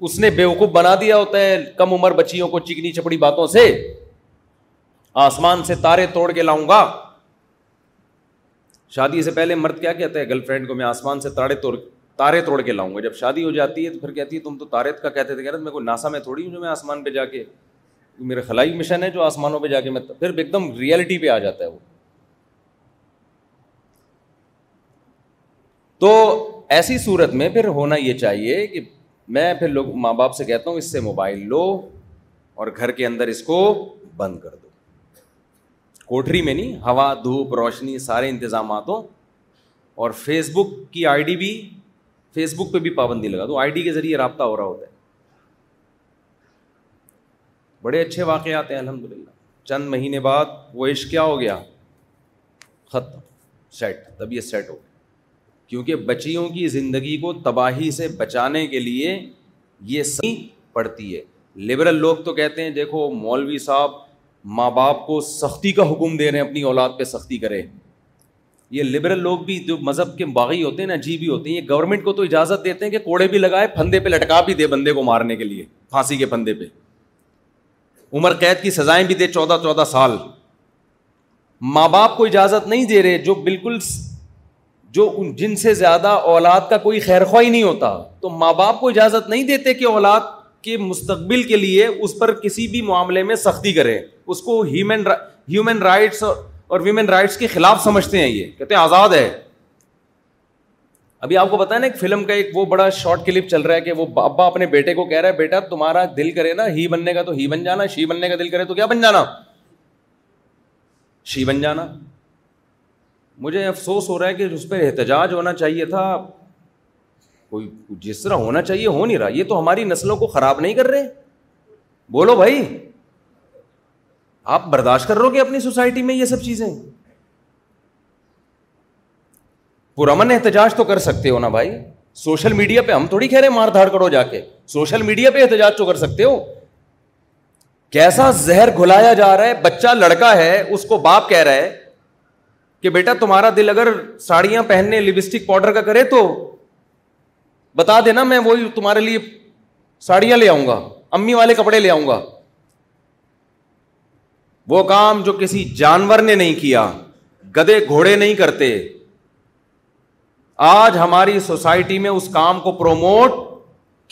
اس نے بیوقوف بنا دیا ہوتا ہے کم عمر بچیوں کو چکنی چپڑی باتوں سے آسمان سے تارے توڑ کے لاؤں گا شادی سے پہلے مرد کیا کہتا ہے گرل فرینڈ کو میں آسمان سے تارے توڑ تارے توڑ کے لاؤں گا جب شادی ہو جاتی ہے تو پھر کہتی ہے تم تو تارے کا کہتے تھے کہ ناسا میں تھوڑی ہوں جو میں آسمان پہ جا کے میرا خلائی مشن ہے جو آسمانوں پہ جا کے میں پھر ایک دم ریئلٹی پہ آ جاتا ہے وہ تو ایسی صورت میں پھر ہونا یہ چاہیے کہ میں پھر لوگ ماں باپ سے کہتا ہوں اس سے موبائل لو اور گھر کے اندر اس کو بند کر دو کوٹری میں نہیں ہوا دھوپ روشنی سارے انتظامات ہوں اور فیس بک کی آئی ڈی بھی فیس بک پہ بھی پابندی لگا دو آئی ڈی کے ذریعے رابطہ ہو رہا ہوتا ہے بڑے اچھے واقعات ہیں الحمد للہ چند مہینے بعد وہ عشق کیا ہو گیا ختم سیٹ تب یہ سیٹ ہو گیا کیونکہ بچیوں کی زندگی کو تباہی سے بچانے کے لیے یہ سی پڑتی ہے لبرل لوگ تو کہتے ہیں دیکھو مولوی صاحب ماں باپ کو سختی کا حکم دے رہے ہیں اپنی اولاد پہ سختی کرے یہ لبرل لوگ بھی جو مذہب کے باغی ہوتے ہیں نا جی بھی ہوتے ہیں یہ گورنمنٹ کو تو اجازت دیتے ہیں کہ کوڑے بھی لگائے پھندے پہ لٹکا بھی دے بندے کو مارنے کے لیے پھانسی کے پھندے پہ عمر قید کی سزائیں بھی دے چودہ چودہ سال ماں باپ کو اجازت نہیں دے رہے جو بالکل جو جن سے زیادہ اولاد کا کوئی خیر خواہ نہیں ہوتا تو ماں باپ کو اجازت نہیں دیتے کہ اولاد مستقبل کے لیے اس پر کسی بھی معاملے میں سختی کرے اس کو ہیومن ہیومن رائٹس رائٹس اور کے خلاف سمجھتے ہیں ہیں یہ کہتے آزاد ہے ابھی آپ کو پتا ہے نا فلم کا ایک وہ بڑا شارٹ کلپ چل رہا ہے کہ وہ بابا اپنے بیٹے کو کہہ رہا ہے بیٹا تمہارا دل کرے نا ہی بننے کا تو ہی بن جانا شی بننے کا دل کرے تو کیا بن جانا شی بن جانا مجھے افسوس ہو رہا ہے کہ اس پہ احتجاج ہونا چاہیے تھا کوئی جس طرح ہونا چاہیے ہو نہیں رہا یہ تو ہماری نسلوں کو خراب نہیں کر رہے بولو بھائی آپ برداشت کر رہو گے اپنی سوسائٹی میں یہ سب چیزیں پرامن احتجاج تو کر سکتے ہو نا بھائی سوشل میڈیا پہ ہم تھوڑی کہہ رہے مار دھاڑ کرو جا کے سوشل میڈیا پہ احتجاج تو کر سکتے ہو کیسا زہر گھلایا جا رہا ہے بچہ لڑکا ہے اس کو باپ کہہ رہا ہے کہ بیٹا تمہارا دل اگر ساڑیاں پہننے لپسٹک پاؤڈر کا کرے تو بتا دینا میں وہی تمہارے لیے ساڑیاں لے آؤں گا امی والے کپڑے لے آؤں گا وہ کام جو کسی جانور نے نہیں کیا گدے گھوڑے نہیں کرتے آج ہماری سوسائٹی میں اس کام کو پروموٹ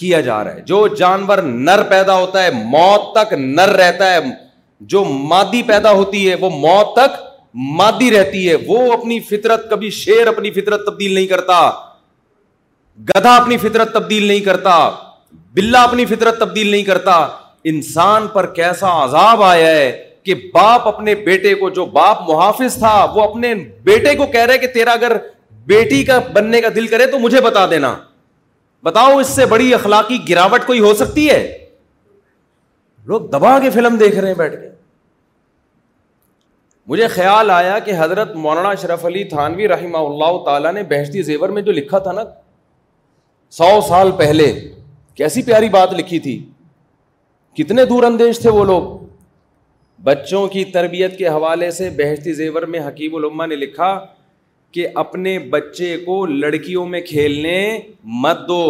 کیا جا رہا ہے جو جانور نر پیدا ہوتا ہے موت تک نر رہتا ہے جو مادی پیدا ہوتی ہے وہ موت تک مادی رہتی ہے وہ اپنی فطرت کبھی شیر اپنی فطرت تبدیل نہیں کرتا گدا اپنی فطرت تبدیل نہیں کرتا بلا اپنی فطرت تبدیل نہیں کرتا انسان پر کیسا عذاب آیا ہے کہ باپ اپنے بیٹے کو جو باپ محافظ تھا وہ اپنے بیٹے کو کہہ رہے کہ تیرا اگر بیٹی کا بننے کا دل کرے تو مجھے بتا دینا بتاؤ اس سے بڑی اخلاقی گراوٹ کوئی ہو سکتی ہے لوگ دبا کے فلم دیکھ رہے ہیں بیٹھ کے مجھے خیال آیا کہ حضرت مولانا اشرف علی تھانوی رحمہ اللہ تعالیٰ نے بہشتی زیور میں جو لکھا تھا نا سو سال پہلے کیسی پیاری بات لکھی تھی کتنے دور اندیش تھے وہ لوگ بچوں کی تربیت کے حوالے سے بہشتی زیور میں حکیم الامہ نے لکھا کہ اپنے بچے کو لڑکیوں میں کھیلنے مت دو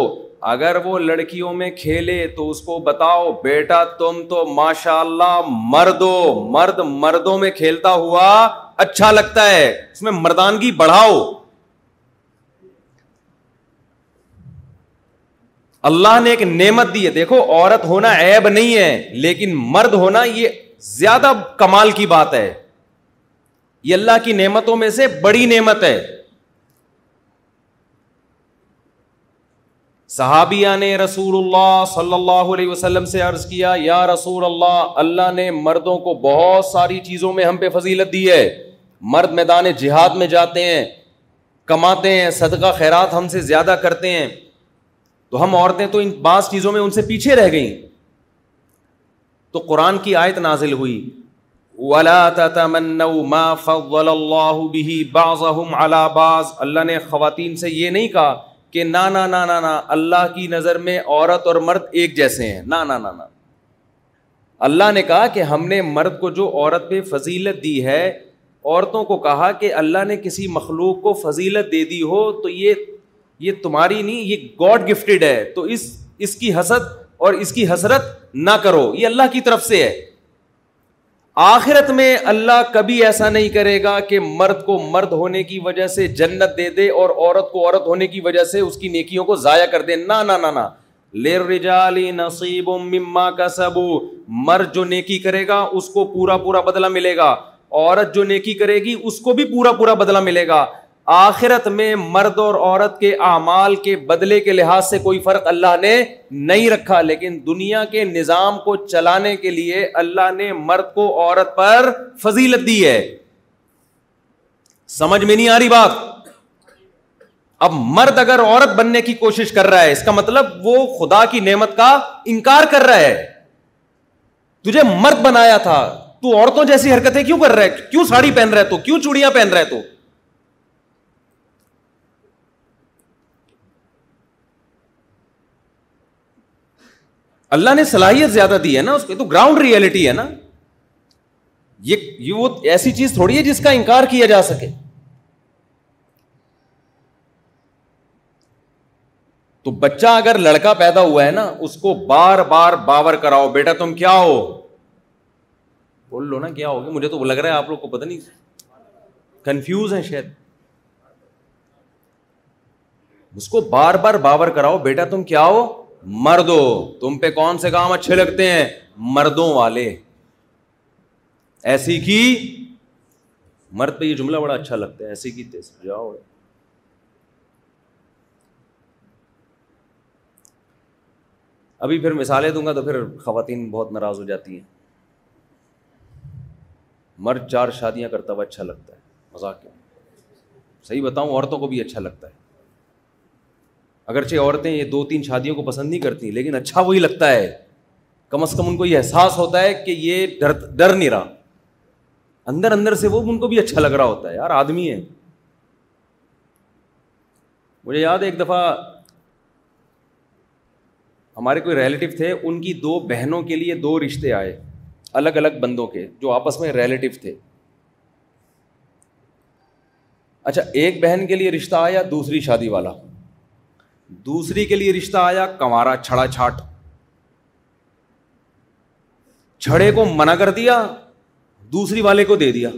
اگر وہ لڑکیوں میں کھیلے تو اس کو بتاؤ بیٹا تم تو ماشاء اللہ مردو مرد مردوں میں کھیلتا ہوا اچھا لگتا ہے اس میں مردانگی بڑھاؤ اللہ نے ایک نعمت دی ہے دیکھو عورت ہونا عیب نہیں ہے لیکن مرد ہونا یہ زیادہ کمال کی بات ہے یہ اللہ کی نعمتوں میں سے بڑی نعمت ہے صحابیہ نے رسول اللہ صلی اللہ علیہ وسلم سے عرض کیا یا رسول اللہ اللہ نے مردوں کو بہت ساری چیزوں میں ہم پہ فضیلت دی ہے مرد میدان جہاد میں جاتے ہیں کماتے ہیں صدقہ خیرات ہم سے زیادہ کرتے ہیں تو ہم عورتیں تو ان بعض چیزوں میں ان سے پیچھے رہ گئیں تو قرآن کی آیت نازل ہوئی اللہ نے خواتین سے یہ نہیں کہا کہ نا نا نا نا اللہ کی نظر میں عورت اور مرد ایک جیسے ہیں نا نا نا نا اللہ نے کہا کہ ہم نے مرد کو جو عورت پہ فضیلت دی ہے عورتوں کو کہا کہ اللہ نے کسی مخلوق کو فضیلت دے دی ہو تو یہ یہ تمہاری نہیں یہ گاڈ گفٹیڈ ہے تو اس اس کی حسد اور اس کی حسرت نہ کرو یہ اللہ کی طرف سے ہے آخرت میں اللہ کبھی ایسا نہیں کرے گا کہ مرد کو مرد ہونے کی وجہ سے جنت دے دے اور عورت کو عورت ہونے کی وجہ سے اس کی نیکیوں کو ضائع کر دے نہ نہ نہ نصیب مما کا سبو مرد جو نیکی کرے گا اس کو پورا پورا بدلہ ملے گا عورت جو نیکی کرے گی اس کو بھی پورا پورا بدلہ ملے گا آخرت میں مرد اور عورت کے اعمال کے بدلے کے لحاظ سے کوئی فرق اللہ نے نہیں رکھا لیکن دنیا کے نظام کو چلانے کے لیے اللہ نے مرد کو عورت پر فضیلت دی ہے سمجھ میں نہیں آ رہی بات اب مرد اگر عورت بننے کی کوشش کر رہا ہے اس کا مطلب وہ خدا کی نعمت کا انکار کر رہا ہے تجھے مرد بنایا تھا تو عورتوں جیسی حرکتیں کیوں کر رہا ہے کیوں ساڑی پہن رہا ہے تو کیوں چوڑیاں پہن رہا ہے تو اللہ نے صلاحیت زیادہ دی ہے نا اس پہ تو گراؤنڈ ریئلٹی ہے نا یہ وہ ایسی چیز تھوڑی ہے جس کا انکار کیا جا سکے تو بچہ اگر لڑکا پیدا ہوا ہے نا اس کو بار بار باور کراؤ بیٹا تم کیا ہو بول لو نا کیا ہوگا مجھے تو لگ رہا ہے آپ لوگ کو پتا نہیں کنفیوز ہے شاید اس کو بار بار باور کراؤ بیٹا تم کیا ہو مردو تم پہ کون سے کام اچھے لگتے ہیں مردوں والے ایسی کی مرد پہ یہ جملہ بڑا اچھا لگتا ہے ایسی کی جاؤ ابھی پھر مثالیں دوں گا تو پھر خواتین بہت ناراض ہو جاتی ہیں مرد چار شادیاں کرتا ہوا اچھا لگتا ہے مزاق صحیح بتاؤں عورتوں کو بھی اچھا لگتا ہے اگرچہ عورتیں یہ دو تین شادیوں کو پسند نہیں کرتی لیکن اچھا وہی لگتا ہے کم از کم ان کو یہ احساس ہوتا ہے کہ یہ ڈر ڈر نہیں رہا اندر اندر سے وہ ان کو بھی اچھا لگ رہا ہوتا ہے یار آدمی ہے مجھے یاد ہے ایک دفعہ ہمارے کوئی ریلیٹو تھے ان کی دو بہنوں کے لیے دو رشتے آئے الگ الگ بندوں کے جو آپس میں ریلیٹیو تھے اچھا ایک بہن کے لیے رشتہ آیا دوسری شادی والا دوسری کے لیے رشتہ آیا کنوارا چھڑا چھاٹ چھڑے کو منع کر دیا دوسری والے کو دے دیا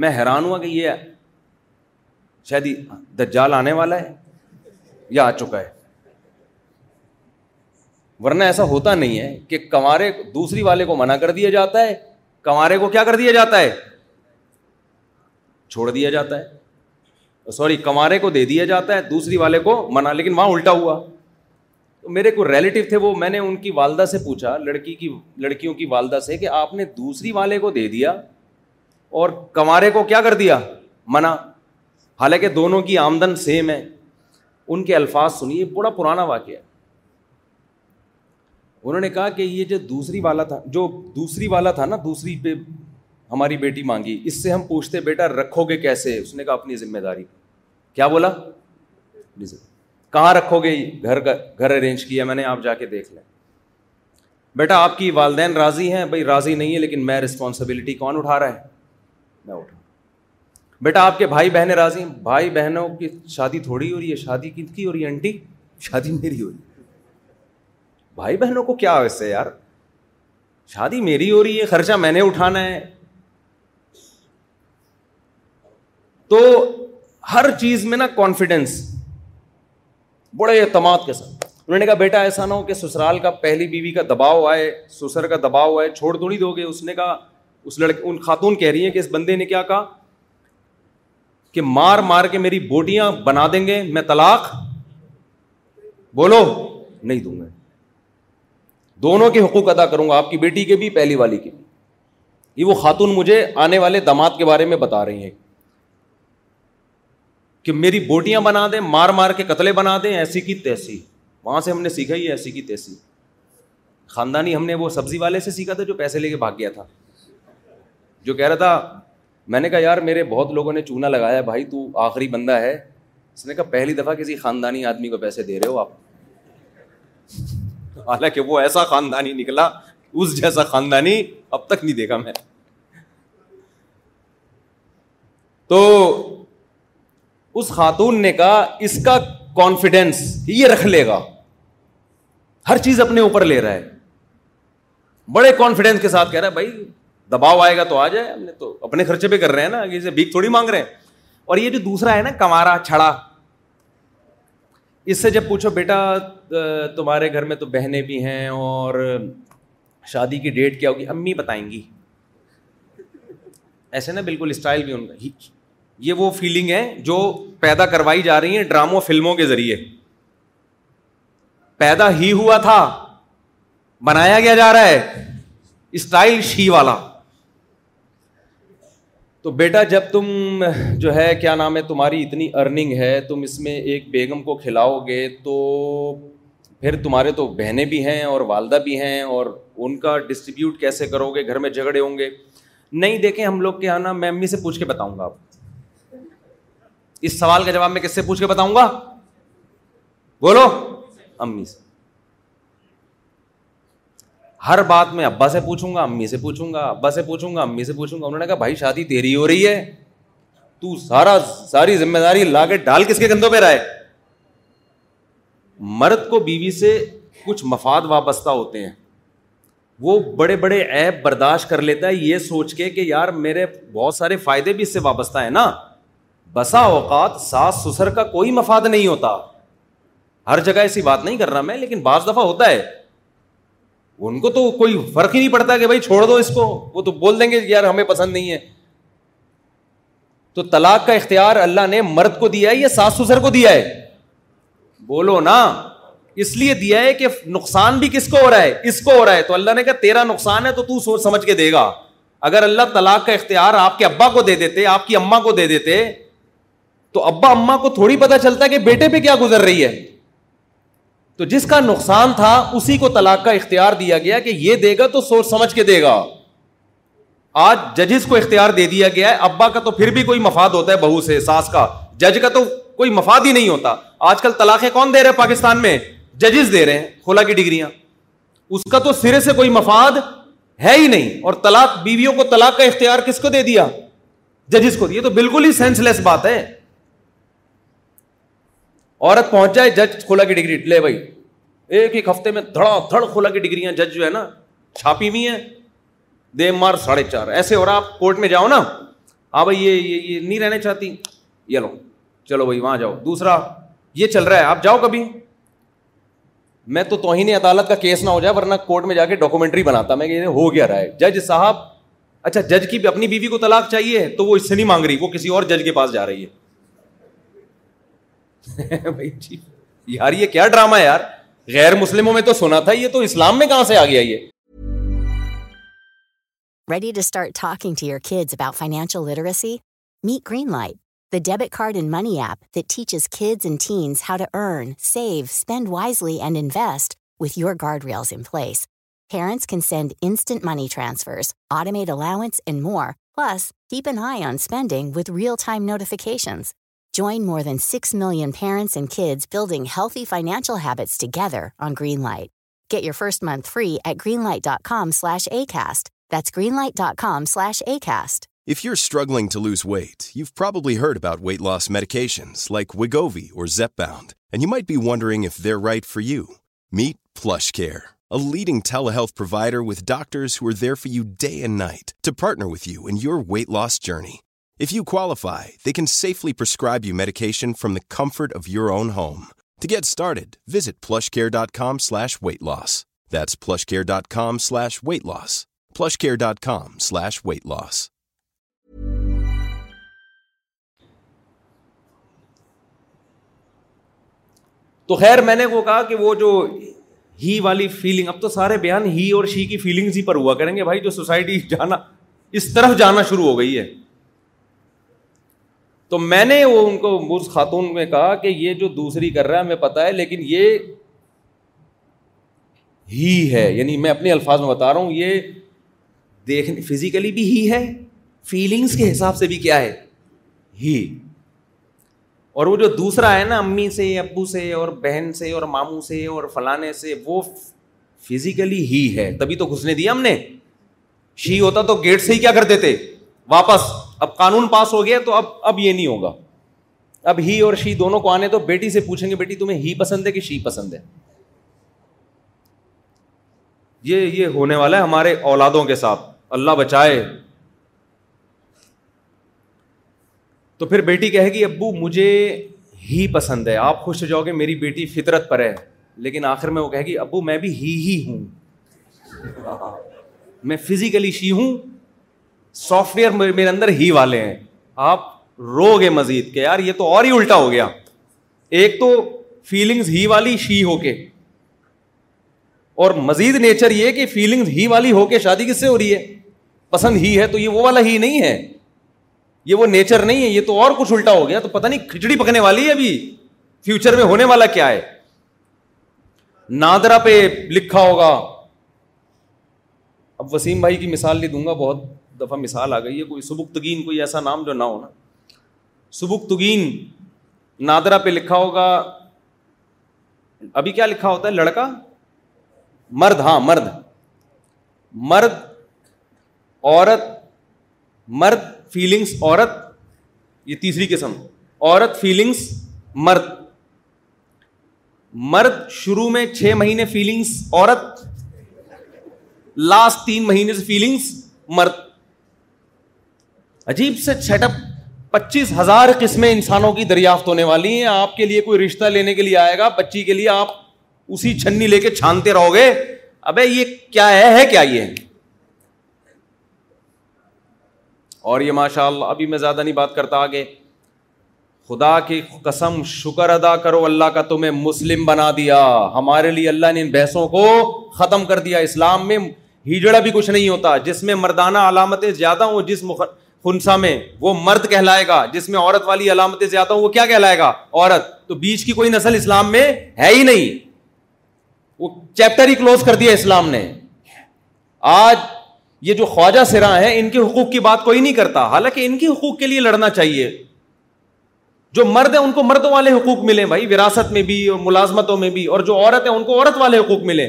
میں حیران ہوا کہ یہ شاید دجال آنے والا ہے یا آ چکا ہے ورنہ ایسا ہوتا نہیں ہے کہ کمارے دوسری والے کو منع کر دیا جاتا ہے کنوارے کو کیا کر دیا جاتا ہے چھوڑ دیا جاتا ہے سوری کمارے کو دے دیا جاتا ہے دوسری والے کو منا لیکن وہاں الٹا ہوا تو میرے کو ریلیٹو تھے وہ میں نے ان کی والدہ سے پوچھا لڑکی کی لڑکیوں کی والدہ سے کہ آپ نے دوسری والے کو دے دیا اور کمارے کو کیا کر دیا منا حالانکہ دونوں کی آمدن سیم ہے ان کے الفاظ سنیے بڑا پرانا واقعہ ہے انہوں نے کہا کہ یہ جو دوسری والا تھا جو دوسری والا تھا نا دوسری پہ ہماری بیٹی مانگی اس سے ہم پوچھتے بیٹا رکھو گے کیسے اس نے کہا اپنی ذمہ داری کیا بولا کہاں رکھو گے گھر کا گھر ارینج کیا میں نے آپ جا کے دیکھ لیں بیٹا آپ کی والدین راضی ہیں بھائی راضی نہیں ہے لیکن میں رسپانسبلٹی کون اٹھا رہا ہے میں اٹھا بیٹا آپ کے بھائی بہنیں راضی ہیں بھائی بہنوں کی شادی تھوڑی ہو رہی ہے شادی کن کی ہو رہی ہے انٹی شادی میری ہو رہی ہے بھائی بہنوں کو کیا ویسے یار شادی میری ہو رہی ہے خرچہ میں نے اٹھانا ہے تو ہر چیز میں نا کانفیڈینس بڑے اعتماد کے ساتھ انہوں نے کہا بیٹا ایسا نہ ہو کہ سسرال کا پہلی بیوی کا دباؤ آئے سسر کا دباؤ آئے چھوڑ دوڑی دو گے اس نے کہا اس لڑکے ان خاتون کہہ رہی ہیں کہ اس بندے نے کیا کہا کہ مار مار کے میری بوٹیاں بنا دیں گے میں طلاق بولو نہیں دوں گا دونوں کے حقوق ادا کروں گا آپ کی بیٹی کے بھی پہلی والی کے بھی یہ وہ خاتون مجھے آنے والے دماد کے بارے میں بتا رہی ہیں کہ میری بوٹیاں بنا دیں مار مار کے قتلے بنا دیں ایسی کی تیسی وہاں سے ہم نے سیکھا ہی ایسی کی تیسی خاندانی ہم نے وہ سبزی والے سے سیکھا تھا جو پیسے لے کے بھاگ گیا تھا جو کہہ رہا تھا میں نے کہا یار میرے بہت لوگوں نے چونا لگایا بھائی تو آخری بندہ ہے اس نے کہا پہلی دفعہ کسی خاندانی آدمی کو پیسے دے رہے ہو آپ حالانکہ وہ ایسا خاندانی نکلا اس جیسا خاندانی اب تک نہیں دیکھا میں تو اس خاتون نے کہا اس کا کانفیڈینس یہ رکھ لے گا ہر چیز اپنے اوپر لے رہا ہے بڑے کانفیڈینس کے ساتھ کہہ رہا ہے بھائی دباؤ آئے گا تو آ جائے ہم نے تو اپنے خرچے پہ کر رہے ہیں نا اسے بھیک تھوڑی مانگ رہے ہیں اور یہ جو دوسرا ہے نا کمارا چھڑا اس سے جب پوچھو بیٹا تمہارے گھر میں تو بہنیں بھی ہیں اور شادی کی ڈیٹ کیا ہوگی امی بتائیں گی ایسے نا بالکل اسٹائل بھی ان کا یہ وہ فیلنگ ہے جو پیدا کروائی جا رہی ہے ڈراموں فلموں کے ذریعے پیدا ہی ہوا تھا بنایا گیا جا رہا ہے اسٹائل شی والا تو بیٹا جب تم جو ہے کیا نام ہے تمہاری اتنی ارننگ ہے تم اس میں ایک بیگم کو کھلاؤ گے تو پھر تمہارے تو بہنیں بھی ہیں اور والدہ بھی ہیں اور ان کا ڈسٹریبیوٹ کیسے کرو گے گھر میں جھگڑے ہوں گے نہیں دیکھیں ہم لوگ کیا نا میں امی سے پوچھ کے بتاؤں گا آپ اس سوال کا جواب میں کس سے پوچھ کے بتاؤں گا بولو امی سے ہر بات میں ابا سے پوچھوں گا امی سے پوچھوں گا ابا سے پوچھوں گا امی سے پوچھوں گا انہوں نے کہا بھائی شادی ہو رہی ہے تو سارا ساری ذمہ داری لا کے ڈال کس کے کندھوں پہ رہے مرد کو بیوی سے کچھ مفاد وابستہ ہوتے ہیں وہ بڑے بڑے ایپ برداشت کر لیتا ہے یہ سوچ کے کہ یار میرے بہت سارے فائدے بھی اس سے وابستہ ہیں نا بسا اوقات ساس سسر کا کوئی مفاد نہیں ہوتا ہر جگہ ایسی بات نہیں کر رہا میں لیکن بعض دفعہ ہوتا ہے ان کو تو کوئی فرق ہی نہیں پڑتا کہ بھائی چھوڑ دو اس کو وہ تو بول دیں گے یار ہمیں پسند نہیں ہے تو طلاق کا اختیار اللہ نے مرد کو دیا ہے یا ساس سسر کو دیا ہے بولو نا اس لیے دیا ہے کہ نقصان بھی کس کو ہو رہا ہے اس کو ہو رہا ہے تو اللہ نے کہا تیرا نقصان ہے تو تو سوچ سمجھ کے دے گا اگر اللہ طلاق کا اختیار آپ کے ابا کو دے دیتے آپ کی اما کو دے دیتے تو ابا اما کو تھوڑی پتا چلتا ہے کہ بیٹے پہ کیا گزر رہی ہے تو جس کا نقصان تھا اسی کو طلاق کا اختیار دیا گیا کہ یہ دے گا تو سوچ سمجھ کے دے گا آج ججز کو اختیار دے دیا گیا ہے ابا کا تو پھر بھی کوئی مفاد ہوتا ہے بہو سے ساس کا جج کا تو کوئی مفاد ہی نہیں ہوتا آج کل طلاقیں کون دے رہے ہیں پاکستان میں ججز دے رہے ہیں کھولا کی ڈگریاں اس کا تو سرے سے کوئی مفاد ہے ہی نہیں اور طلاق بیویوں کو طلاق کا اختیار کس کو دے دیا ججز کو دیا تو بالکل ہی سینس لیس بات ہے عورت پہنچ جائے جج کھولا کی ڈگری لے بھائی ایک ایک ہفتے میں دھڑا دھڑ کھولا کی ڈگریاں جج جو ہے نا چھاپی ہوئی ہیں دے مار ساڑھے چار ایسے اور آپ کورٹ میں جاؤ نا ہاں بھائی یہ یہ یہ نہیں رہنا چاہتی یہ لو چلو بھائی وہاں جاؤ دوسرا یہ چل رہا ہے آپ جاؤ کبھی میں تو توہین عدالت کا کیس نہ ہو جائے ورنہ کورٹ میں جا کے ڈاکومنٹری بناتا میں کہ ہو گیا رہا ہے جج صاحب اچھا جج کی اپنی بیوی کو طلاق چاہیے تو وہ اس سے نہیں مانگ رہی وہ کسی اور جج کے پاس جا رہی ہے بھائی جی یار یہ کیا ڈرامہ یار غیر مسلموں میں تو سنا تھا یہ تو اسلام میں کہاں سے آ گیا یہ ready to start talking to your kids about financial literacy meet Greenlight the debit card and money app that teaches kids and teens how to earn save spend wisely and invest with your guardrails in place parents can send instant money transfers automate allowance and more plus keep an eye on spending with real time notifications more than six ملڈسرنگ loss journey If you qualify, they can safely prescribe you medication from the comfort of your own home. To get started, visit plushcare.com slash weight loss. That's plushcare.com slash weight loss. Plushcare.com slash weight loss. تو خیر میں نے وہ کہا کہ وہ جو ہی والی فیلنگ اب تو سارے بیان ہی اور شی کی فیلنگز ہی پر ہوا کریں گے بھائی جو سوسائٹی جانا اس طرف جانا شروع ہو گئی ہے تو میں نے وہ ان کو برس خاتون میں کہا کہ یہ جو دوسری کر رہا ہے ہمیں پتا ہے لیکن یہ ہی ہے یعنی میں اپنے الفاظ میں بتا رہا ہوں یہ دیکھنے فزیکلی بھی ہی ہے فیلنگس کے حساب سے بھی کیا ہے ہی اور وہ جو دوسرا ہے نا امی سے ابو سے اور بہن سے اور ماموں سے اور فلانے سے وہ فزیکلی ہی ہے تبھی تو گھسنے دیا ہم نے شی ہوتا تو گیٹ سے ہی کیا کر دیتے واپس اب قانون پاس ہو گیا تو اب اب یہ نہیں ہوگا اب ہی اور شی دونوں کو آنے تو بیٹی سے پوچھیں گے بیٹی تمہیں ہی پسند ہے کہ شی پسند ہے یہ یہ ہونے والا ہے ہمارے اولادوں کے ساتھ اللہ بچائے تو پھر بیٹی کہے گی ابو مجھے ہی پسند ہے آپ خوش ہو جاؤ گے میری بیٹی فطرت پر ہے لیکن آخر میں وہ کہے گی ابو میں بھی ہی ہی ہوں میں فزیکلی شی ہوں سافٹ ویئر میرے اندر ہی والے ہیں آپ رو گے مزید کہ یار یہ تو اور ہی الٹا ہو گیا ایک تو فیلنگز ہی والی شی ہو کے اور مزید نیچر یہ کہ فیلنگز ہی والی ہو کے شادی کس سے ہو رہی ہے پسند ہی ہے تو یہ وہ والا ہی نہیں ہے یہ وہ نیچر نہیں ہے یہ تو اور کچھ الٹا ہو گیا تو پتہ نہیں کھچڑی پکنے والی ہے ابھی فیوچر میں ہونے والا کیا ہے نادرا پہ لکھا ہوگا اب وسیم بھائی کی مثال لے دوں گا بہت دفعہ مثال آ گئی ہے کوئی تگین کوئی ایسا نام جو نہ ہونا سبکتگین نادرا پہ لکھا ہوگا ابھی کیا لکھا ہوتا ہے لڑکا مرد ہاں مرد مرد عورت مرد فیلنگس عورت یہ تیسری قسم عورت فیلنگس مرد مرد شروع میں چھ مہینے فیلنگس عورت لاسٹ تین مہینے سے فیلنگس مرد عجیب سے سیٹ اپ پچیس ہزار قسمیں انسانوں کی دریافت ہونے والی ہیں آپ کے لیے کوئی رشتہ لینے کے لیے آئے گا بچی کے لیے آپ اسی چھنی لے کے چھانتے رہو گے ابے یہ کیا ہے ہے کیا یہ اور یہ ماشاء اللہ ابھی میں زیادہ نہیں بات کرتا آگے خدا کی قسم شکر ادا کرو اللہ کا تمہیں مسلم بنا دیا ہمارے لیے اللہ نے ان بحثوں کو ختم کر دیا اسلام میں ہجڑا بھی کچھ نہیں ہوتا جس میں مردانہ علامتیں زیادہ ہوں جس مخ میں وہ مرد کہلائے گا جس میں عورت والی علامتیں زیادہ ہوں وہ کیا کہلائے گا عورت تو بیچ کی کوئی نسل اسلام میں ہے ہی نہیں وہ چیپٹر ہی کلوز کر دیا اسلام نے آج یہ جو خواجہ سرا ہے ان کے حقوق کی بات کوئی نہیں کرتا حالانکہ ان کے حقوق کے لیے لڑنا چاہیے جو مرد ہیں ان کو مردوں والے حقوق ملے بھائی وراثت میں بھی اور ملازمتوں میں بھی اور جو عورت ہے ان کو عورت والے حقوق ملے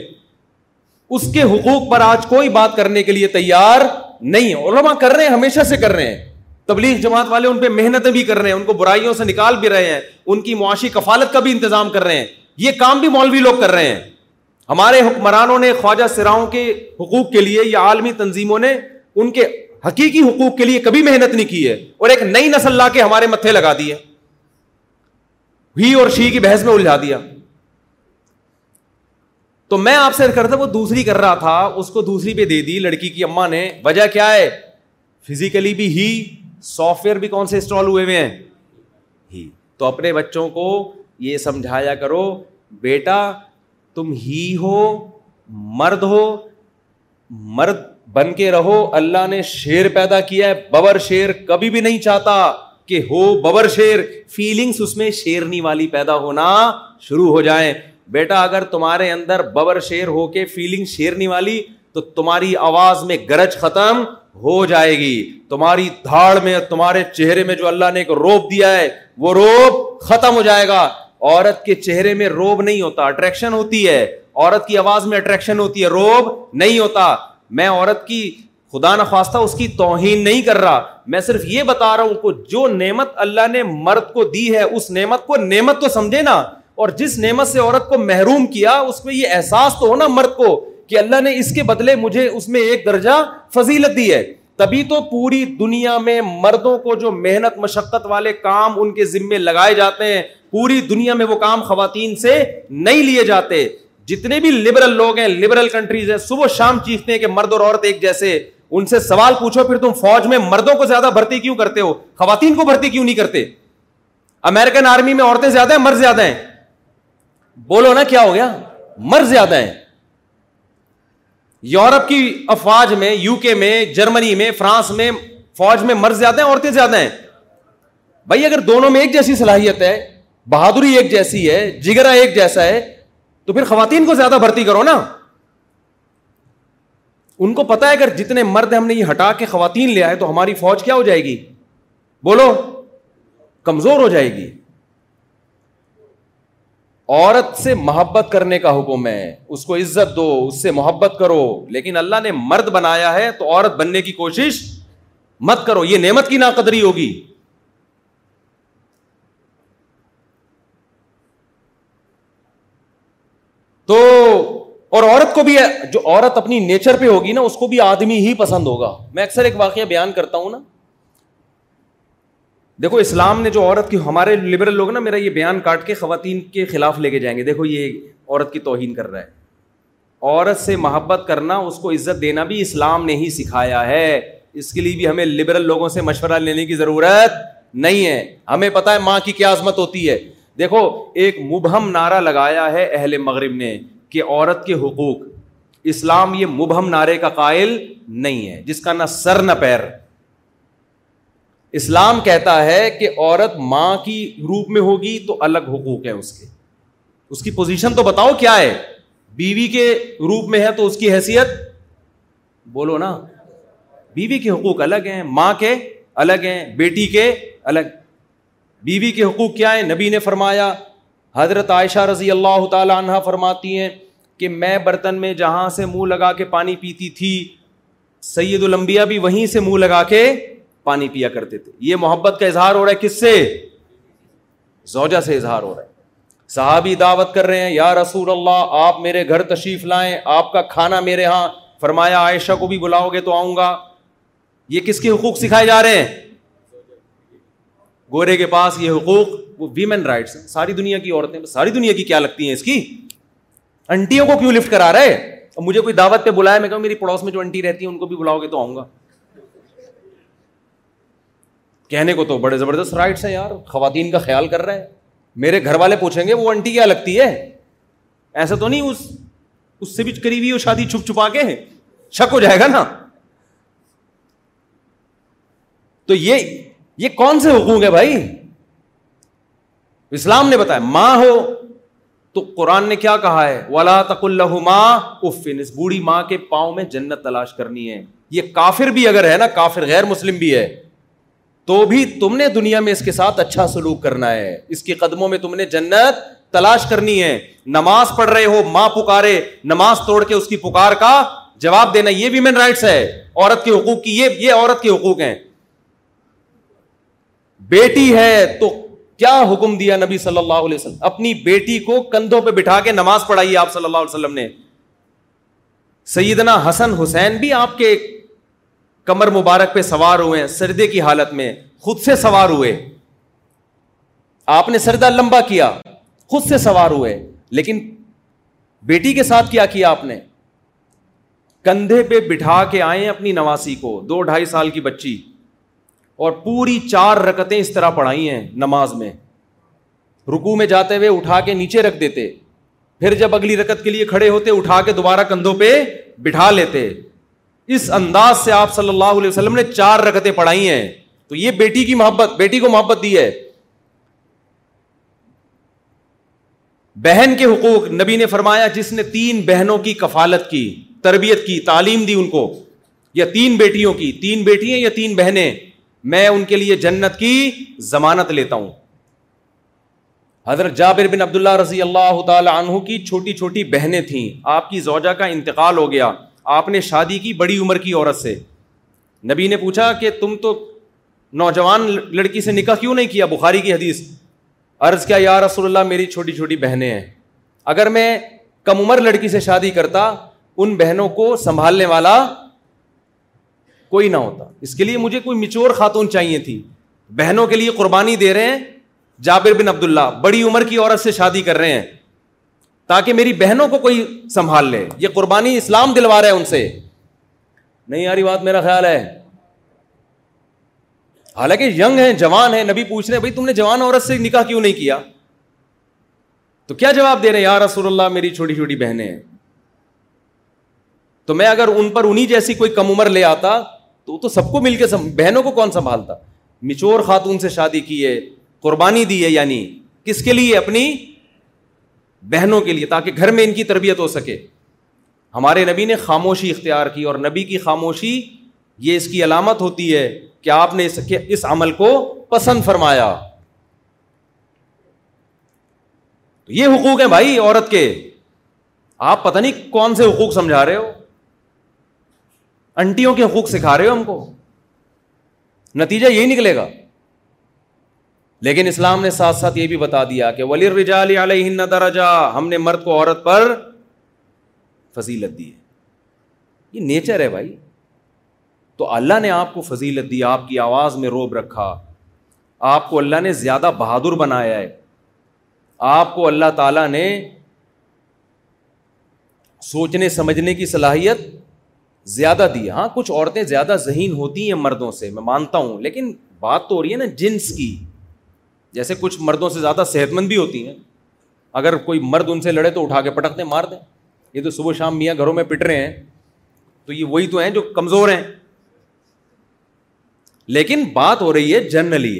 اس کے حقوق پر آج کوئی بات کرنے کے لیے تیار نہیں علماء کر رہے ہیں ہمیشہ سے کر رہے ہیں تبلیغ جماعت والے ان پہ محنتیں بھی کر رہے ہیں ان کو برائیوں سے نکال بھی رہے ہیں ان کی معاشی کفالت کا بھی انتظام کر رہے ہیں یہ کام بھی مولوی لوگ کر رہے ہیں ہمارے حکمرانوں نے خواجہ سراؤں کے حقوق کے لیے یا عالمی تنظیموں نے ان کے حقیقی حقوق کے لیے کبھی محنت نہیں کی ہے اور ایک نئی نسل لا کے ہمارے متھے لگا دیے ہی اور شی کی بحث میں الجھا دیا تو میں آپ سے کرتا تھا وہ دوسری کر رہا تھا اس کو دوسری پہ دے دی لڑکی کی اما نے وجہ کیا ہے فزیکلی بھی ہی سافٹ ویئر بھی کون سے انسٹال ہوئے ہوئے ہیں ہی تو اپنے بچوں کو یہ سمجھایا کرو بیٹا تم ہی ہو مرد ہو مرد بن کے رہو اللہ نے شیر پیدا کیا ہے ببر شیر کبھی بھی نہیں چاہتا کہ ہو ببر شیر فیلنگس اس میں شیرنی والی پیدا ہونا شروع ہو جائیں بیٹا اگر تمہارے اندر ببر شیر ہو کے فیلنگ شیرنی والی تو تمہاری آواز میں گرج ختم ہو جائے گی تمہاری دھاڑ میں تمہارے چہرے میں جو اللہ نے ایک روب دیا ہے وہ روب ختم ہو جائے گا عورت کے چہرے میں روب نہیں ہوتا اٹریکشن ہوتی ہے عورت کی آواز میں اٹریکشن ہوتی ہے روب نہیں ہوتا میں عورت کی خدا نخواستہ اس کی توہین نہیں کر رہا میں صرف یہ بتا رہا ہوں جو نعمت اللہ نے مرد کو دی ہے اس نعمت کو نعمت تو سمجھے نا اور جس نعمت سے عورت کو محروم کیا اس میں یہ احساس تو ہونا مرد کو کہ اللہ نے اس کے بدلے مجھے اس میں ایک درجہ فضیلت دی ہے تبھی تو پوری دنیا میں مردوں کو جو محنت مشقت والے کام ان کے ذمے لگائے جاتے ہیں پوری دنیا میں وہ کام خواتین سے نہیں لیے جاتے جتنے بھی لبرل لوگ ہیں لبرل کنٹریز ہیں صبح شام چیختے ہیں کہ مرد اور عورت ایک جیسے ان سے سوال پوچھو پھر تم فوج میں مردوں کو زیادہ بھرتی کیوں کرتے ہو خواتین کو بھرتی کیوں نہیں کرتے امیرکن آرمی میں عورتیں زیادہ ہیں مرد زیادہ ہیں بولو نا کیا ہو گیا مر زیادہ ہے یورپ کی افواج میں یو کے میں جرمنی میں فرانس میں فوج میں مر زیادہ ہیں عورتیں زیادہ ہیں بھائی اگر دونوں میں ایک جیسی صلاحیت ہے بہادری ایک جیسی ہے جگرا ایک جیسا ہے تو پھر خواتین کو زیادہ بھرتی کرو نا ان کو پتا ہے اگر جتنے مرد ہم نے یہ ہٹا کے خواتین لیا ہے تو ہماری فوج کیا ہو جائے گی بولو کمزور ہو جائے گی عورت سے محبت کرنے کا حکم ہے اس کو عزت دو اس سے محبت کرو لیکن اللہ نے مرد بنایا ہے تو عورت بننے کی کوشش مت کرو یہ نعمت کی ناقدری ہوگی تو اور عورت کو بھی جو عورت اپنی نیچر پہ ہوگی نا اس کو بھی آدمی ہی پسند ہوگا میں اکثر ایک واقعہ بیان کرتا ہوں نا دیکھو اسلام نے جو عورت کی ہمارے لبرل لوگ نا میرا یہ بیان کاٹ کے خواتین کے خلاف لے کے جائیں گے دیکھو یہ عورت کی توہین کر رہا ہے عورت سے محبت کرنا اس کو عزت دینا بھی اسلام نے ہی سکھایا ہے اس کے لیے بھی ہمیں لبرل لوگوں سے مشورہ لینے کی ضرورت نہیں ہے ہمیں پتہ ہے ماں کی کیا عظمت ہوتی ہے دیکھو ایک مبہم نعرہ لگایا ہے اہل مغرب نے کہ عورت کے حقوق اسلام یہ مبہم نعرے کا قائل نہیں ہے جس کا نہ سر نہ پیر اسلام کہتا ہے کہ عورت ماں کی روپ میں ہوگی تو الگ حقوق ہے اس کے اس کی پوزیشن تو بتاؤ کیا ہے بیوی کے روپ میں ہے تو اس کی حیثیت بولو نا بیوی کے حقوق الگ ہیں ماں کے الگ ہیں بیٹی کے الگ بیوی کے حقوق کیا ہیں نبی نے فرمایا حضرت عائشہ رضی اللہ تعالی عنہ فرماتی ہیں کہ میں برتن میں جہاں سے منہ لگا کے پانی پیتی تھی سید الانبیاء بھی وہیں سے منہ لگا کے پانی پیا کرتے تھے یہ محبت کا اظہار ہو رہا ہے کس سے سے اظہار ہو رہا ہے صحابی دعوت کر رہے ہیں یا رسول اللہ آپ میرے گھر تشریف لائیں آپ کا کھانا میرے ہاں فرمایا عائشہ کو بھی بلاؤ گے تو آؤں گا یہ کس کے حقوق سکھائے جا رہے ہیں گورے کے پاس یہ حقوق وہ ویمن رائٹس ہیں ساری دنیا کی عورتیں ساری دنیا کی کیا لگتی ہیں اس کی انٹیوں کو کیوں لفٹ کرا رہے ہے مجھے کوئی دعوت پہ بلایا میں کہوں میری پڑوس میں جو انٹی رہتی ہیں ان کو بھی بلاؤ گے تو آؤں گا کہنے کو تو بڑے زبردست رائٹس ہیں یار خواتین کا خیال کر رہے ہیں میرے گھر والے پوچھیں گے وہ انٹی کیا لگتی ہے ایسا تو نہیں اس اس سے بھی قریبی وہ شادی چھپ چھپا کے ہیں شک ہو جائے گا نا تو یہ یہ کون سے حقوق ہے بھائی اسلام نے بتایا ماں ہو تو قرآن نے کیا کہا ہے ولا تک اللہ ماں افن اس بوڑھی ماں کے پاؤں میں جنت تلاش کرنی ہے یہ کافر بھی اگر ہے نا کافر غیر مسلم بھی ہے تو بھی تم نے دنیا میں اس کے ساتھ اچھا سلوک کرنا ہے اس کے قدموں میں تم نے جنت تلاش کرنی ہے نماز پڑھ رہے ہو ماں پکارے نماز توڑ کے اس کی پکار کا جواب دینا یہ رائٹس ہے عورت کے حقوق کی یہ یہ عورت کے حقوق ہیں بیٹی ہے تو کیا حکم دیا نبی صلی اللہ علیہ وسلم اپنی بیٹی کو کندھوں پہ بٹھا کے نماز پڑھائی آپ صلی اللہ علیہ وسلم نے سیدنا حسن حسین بھی آپ کے کمر مبارک پہ سوار ہوئے سردے کی حالت میں خود سے سوار ہوئے آپ نے سردا لمبا کیا خود سے سوار ہوئے لیکن بیٹی کے ساتھ کیا کیا آپ نے کندھے پہ بٹھا کے آئے اپنی نواسی کو دو ڈھائی سال کی بچی اور پوری چار رکتیں اس طرح پڑھائی ہیں نماز میں رکو میں جاتے ہوئے اٹھا کے نیچے رکھ دیتے پھر جب اگلی رکت کے لیے کھڑے ہوتے اٹھا کے دوبارہ کندھوں پہ بٹھا لیتے اس انداز سے آپ صلی اللہ علیہ وسلم نے چار رکتیں پڑھائی ہیں تو یہ بیٹی کی محبت بیٹی کو محبت دی ہے بہن کے حقوق نبی نے فرمایا جس نے تین بہنوں کی کفالت کی تربیت کی تعلیم دی ان کو یا تین بیٹیوں کی تین بیٹی یا تین بہنیں میں ان کے لیے جنت کی ضمانت لیتا ہوں حضرت جابر بن عبداللہ رضی اللہ تعالی عنہ کی چھوٹی چھوٹی بہنیں تھیں آپ کی زوجہ کا انتقال ہو گیا آپ نے شادی کی بڑی عمر کی عورت سے نبی نے پوچھا کہ تم تو نوجوان لڑکی سے نکاح کیوں نہیں کیا بخاری کی حدیث عرض کیا یا رسول اللہ میری چھوٹی چھوٹی بہنیں ہیں اگر میں کم عمر لڑکی سے شادی کرتا ان بہنوں کو سنبھالنے والا کوئی نہ ہوتا اس کے لیے مجھے کوئی مچور خاتون چاہیے تھی بہنوں کے لیے قربانی دے رہے ہیں جابر بن عبداللہ بڑی عمر کی عورت سے شادی کر رہے ہیں تاکہ میری بہنوں کو کوئی سنبھال لے یہ قربانی اسلام دلوا رہے ان سے نہیں یاری بات میرا خیال ہے حالانکہ ہیں جوان ہیں نبی پوچھ رہے بھائی تم نے جوان عورت سے نکاح کیوں نہیں کیا تو کیا جواب دے رہے یار رسول اللہ میری چھوٹی چھوٹی بہنیں ہیں تو میں اگر ان پر انہیں جیسی کوئی کم عمر لے آتا تو تو سب کو مل کے سم... بہنوں کو کون سنبھالتا مچور خاتون سے شادی کی ہے قربانی دی ہے یعنی کس کے لیے اپنی بہنوں کے لیے تاکہ گھر میں ان کی تربیت ہو سکے ہمارے نبی نے خاموشی اختیار کی اور نبی کی خاموشی یہ اس کی علامت ہوتی ہے کہ آپ نے اس عمل کو پسند فرمایا تو یہ حقوق ہیں بھائی عورت کے آپ پتہ نہیں کون سے حقوق سمجھا رہے ہو انٹیوں کے حقوق سکھا رہے ہو ہم کو نتیجہ یہی نکلے گا لیکن اسلام نے ساتھ ساتھ یہ بھی بتا دیا کہ ولی رجا علی رجا ہم نے مرد کو عورت پر فضیلت دی ہے یہ نیچر ہے بھائی تو اللہ نے آپ کو فضیلت دی آپ کی آواز میں روب رکھا آپ کو اللہ نے زیادہ بہادر بنایا ہے آپ کو اللہ تعالیٰ نے سوچنے سمجھنے کی صلاحیت زیادہ دی ہاں کچھ عورتیں زیادہ ذہین ہوتی ہیں مردوں سے میں مانتا ہوں لیکن بات تو ہو رہی ہے نا جنس کی جیسے کچھ مردوں سے زیادہ صحت مند بھی ہوتی ہیں اگر کوئی مرد ان سے لڑے تو اٹھا کے پٹک دیں مار دیں یہ تو صبح شام میاں گھروں میں پٹ رہے ہیں تو یہ وہی تو ہیں جو کمزور ہیں لیکن بات ہو رہی ہے جنرلی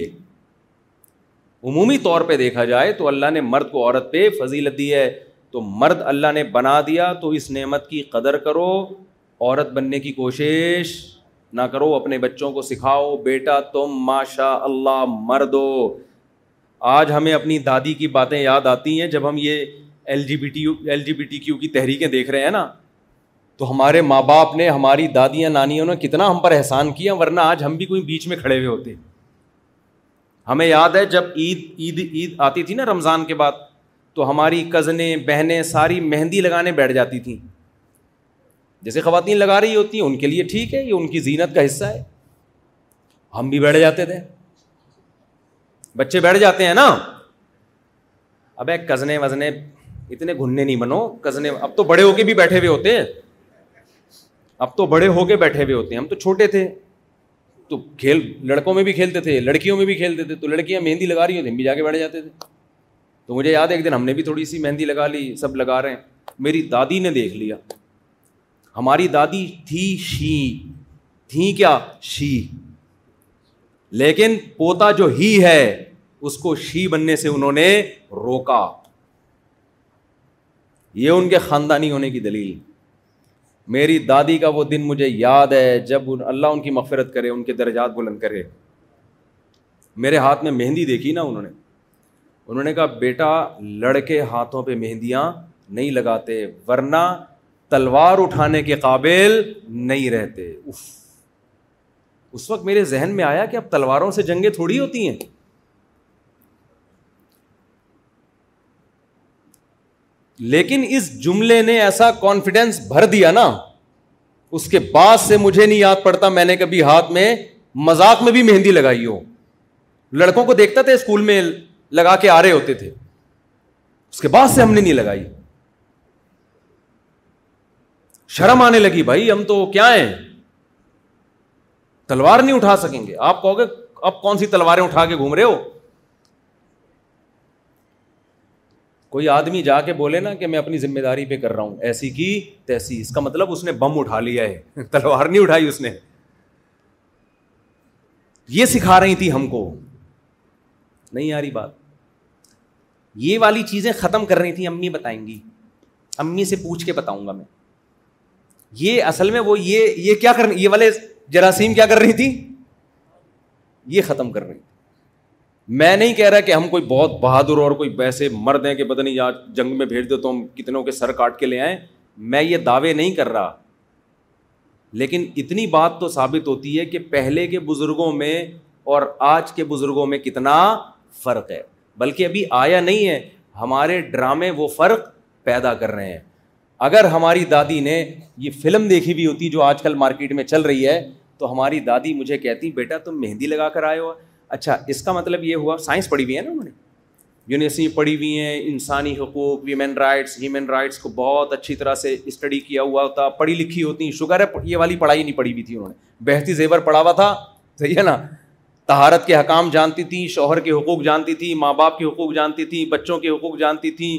عمومی طور پہ دیکھا جائے تو اللہ نے مرد کو عورت پہ فضیلت دی ہے تو مرد اللہ نے بنا دیا تو اس نعمت کی قدر کرو عورت بننے کی کوشش نہ کرو اپنے بچوں کو سکھاؤ بیٹا تم ماشا اللہ مرد ہو آج ہمیں اپنی دادی کی باتیں یاد آتی ہیں جب ہم یہ L G B T L G B T Q کی تحریکیں دیکھ رہے ہیں نا تو ہمارے ماں باپ نے ہماری دادیاں نانیوں نے کتنا ہم پر احسان کیا ورنہ آج ہم بھی کوئی بیچ میں کھڑے ہوئے ہوتے ہمیں یاد ہے جب عید عید عید آتی تھی نا رمضان کے بعد تو ہماری کزنیں بہنیں ساری مہندی لگانے بیٹھ جاتی تھیں جیسے خواتین لگا رہی ہوتی ہیں ان کے لیے ٹھیک ہے یہ ان کی زینت کا حصہ ہے ہم بھی بیٹھ جاتے تھے بچے بیٹھ جاتے ہیں نا ایک کزنے وزنے اتنے گھننے نہیں بنو کزنے اب تو بڑے ہو کے بھی بیٹھے ہوئے ہوتے ہیں اب تو بڑے ہو کے بیٹھے ہوئے ہوتے ہیں ہم تو چھوٹے تھے تو کھیل لڑکوں میں بھی کھیلتے تھے لڑکیوں میں بھی کھیلتے تھے تو لڑکیاں مہندی لگا رہی ہوتی ہم بھی جا کے بیٹھ جاتے تھے تو مجھے یاد ہے ایک دن ہم نے بھی تھوڑی سی مہندی لگا لی سب لگا رہے ہیں میری دادی نے دیکھ لیا ہماری دادی تھی شی تھی کیا شی لیکن پوتا جو ہی ہے اس کو شی بننے سے انہوں نے روکا یہ ان کے خاندانی ہونے کی دلیل میری دادی کا وہ دن مجھے یاد ہے جب اللہ ان کی مغفرت کرے ان کے درجات بلند کرے میرے ہاتھ میں مہندی دیکھی نا انہوں نے کہا بیٹا لڑکے ہاتھوں پہ مہندیاں نہیں لگاتے ورنہ تلوار اٹھانے کے قابل نہیں رہتے اس وقت میرے ذہن میں آیا کہ اب تلواروں سے جنگیں تھوڑی ہوتی ہیں لیکن اس جملے نے ایسا کانفیڈینس بھر دیا نا اس کے بعد سے مجھے نہیں یاد پڑتا میں نے کبھی ہاتھ میں مزاق میں بھی مہندی لگائی ہو لڑکوں کو دیکھتا تھا اسکول میں لگا کے آ رہے ہوتے تھے اس کے بعد سے ہم نے نہیں لگائی شرم آنے لگی بھائی ہم تو کیا ہیں تلوار نہیں اٹھا سکیں گے آپ کہو گے آپ کون سی تلواریں اٹھا کے گھوم رہے ہو کوئی آدمی جا کے بولے نا کہ میں اپنی ذمہ داری پہ کر رہا ہوں ایسی کی تیسی اس کا مطلب اس نے بم اٹھا لیا ہے تلوار نہیں اٹھائی اس نے یہ سکھا رہی تھی ہم کو نہیں آ رہی بات یہ والی چیزیں ختم کر رہی تھیں امی بتائیں گی امی سے پوچھ کے بتاؤں گا میں یہ اصل میں وہ یہ یہ کیا کر یہ والے جراثیم کیا کر رہی تھی یہ ختم کر رہی میں نہیں کہہ رہا کہ ہم کوئی بہت بہادر اور کوئی ویسے مرد ہیں کہ پتہ نہیں آج جنگ میں بھیج دو تو ہم کتنوں کے سر کاٹ کے لے آئیں میں یہ دعوے نہیں کر رہا لیکن اتنی بات تو ثابت ہوتی ہے کہ پہلے کے بزرگوں میں اور آج کے بزرگوں میں کتنا فرق ہے بلکہ ابھی آیا نہیں ہے ہمارے ڈرامے وہ فرق پیدا کر رہے ہیں اگر ہماری دادی نے یہ فلم دیکھی بھی ہوتی جو آج کل مارکیٹ میں چل رہی ہے تو ہماری دادی مجھے کہتی بیٹا تم مہندی لگا کر آئے ہو اچھا اس کا مطلب یہ ہوا سائنس پڑھی ہوئی ہے نا انہوں نے یونیورسٹی پڑھی ہوئی ہیں انسانی حقوق ویومین رائٹس ہیومن رائٹس کو بہت اچھی طرح سے اسٹڈی کیا ہوا ہوتا پڑھی لکھی ہوتی شوگر ہے یہ والی پڑھائی نہیں پڑھی ہوئی تھی انہوں نے بہتی زیور پڑھا ہوا تھا صحیح ہے نا تہارت کے حکام جانتی تھیں شوہر کے حقوق جانتی تھیں ماں باپ کے حقوق جانتی تھیں بچوں کے حقوق جانتی تھیں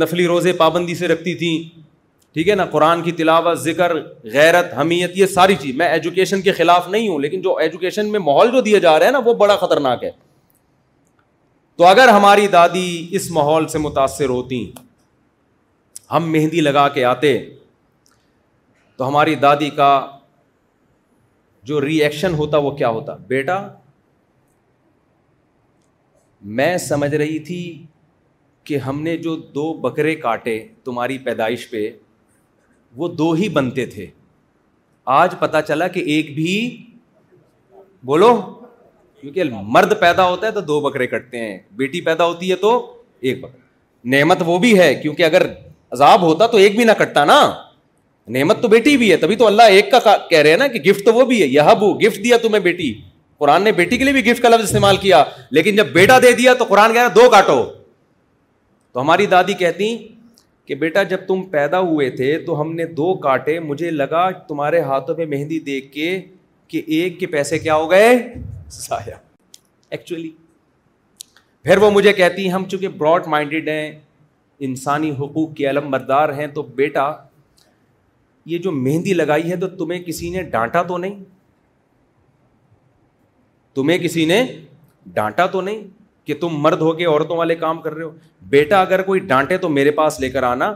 نفلی روزے پابندی سے رکھتی تھیں ٹھیک ہے نا قرآن کی تلاوت ذکر غیرت حمیت یہ ساری چیز میں ایجوکیشن کے خلاف نہیں ہوں لیکن جو ایجوکیشن میں ماحول جو دیا جا رہا ہے نا وہ بڑا خطرناک ہے تو اگر ہماری دادی اس ماحول سے متاثر ہوتی ہم مہندی لگا کے آتے تو ہماری دادی کا جو ری ایکشن ہوتا وہ کیا ہوتا بیٹا میں سمجھ رہی تھی کہ ہم نے جو دو بکرے کاٹے تمہاری پیدائش پہ وہ دو ہی بنتے تھے آج پتا چلا کہ ایک بھی بولو کیونکہ مرد پیدا ہوتا ہے تو دو بکرے کٹتے ہیں بیٹی پیدا ہوتی ہے تو ایک بکرا نعمت وہ بھی ہے کیونکہ اگر عذاب ہوتا تو ایک بھی نہ کٹتا نا نعمت تو بیٹی بھی ہے تبھی تو اللہ ایک کا کہہ رہے ہیں نا کہ گفٹ تو وہ بھی ہے یہ بو گفٹ دیا تمہیں بیٹی قرآن نے بیٹی کے لیے بھی گفٹ کا لفظ استعمال کیا لیکن جب بیٹا دے دیا تو قرآن کہہ رہا دو کاٹو تو ہماری دادی کہتی کہ بیٹا جب تم پیدا ہوئے تھے تو ہم نے دو کاٹے مجھے لگا تمہارے ہاتھوں پہ مہندی دیکھ کے کہ ایک کے پیسے کیا ہو گئے ایکچولی پھر وہ مجھے کہتی ہم چونکہ براڈ مائنڈیڈ ہیں انسانی حقوق کے علم بردار ہیں تو بیٹا یہ جو مہندی لگائی ہے تو تمہیں کسی نے ڈانٹا تو نہیں تمہیں کسی نے ڈانٹا تو نہیں کہ تم مرد ہو کے عورتوں والے کام کر رہے ہو بیٹا اگر کوئی ڈانٹے تو میرے پاس لے کر آنا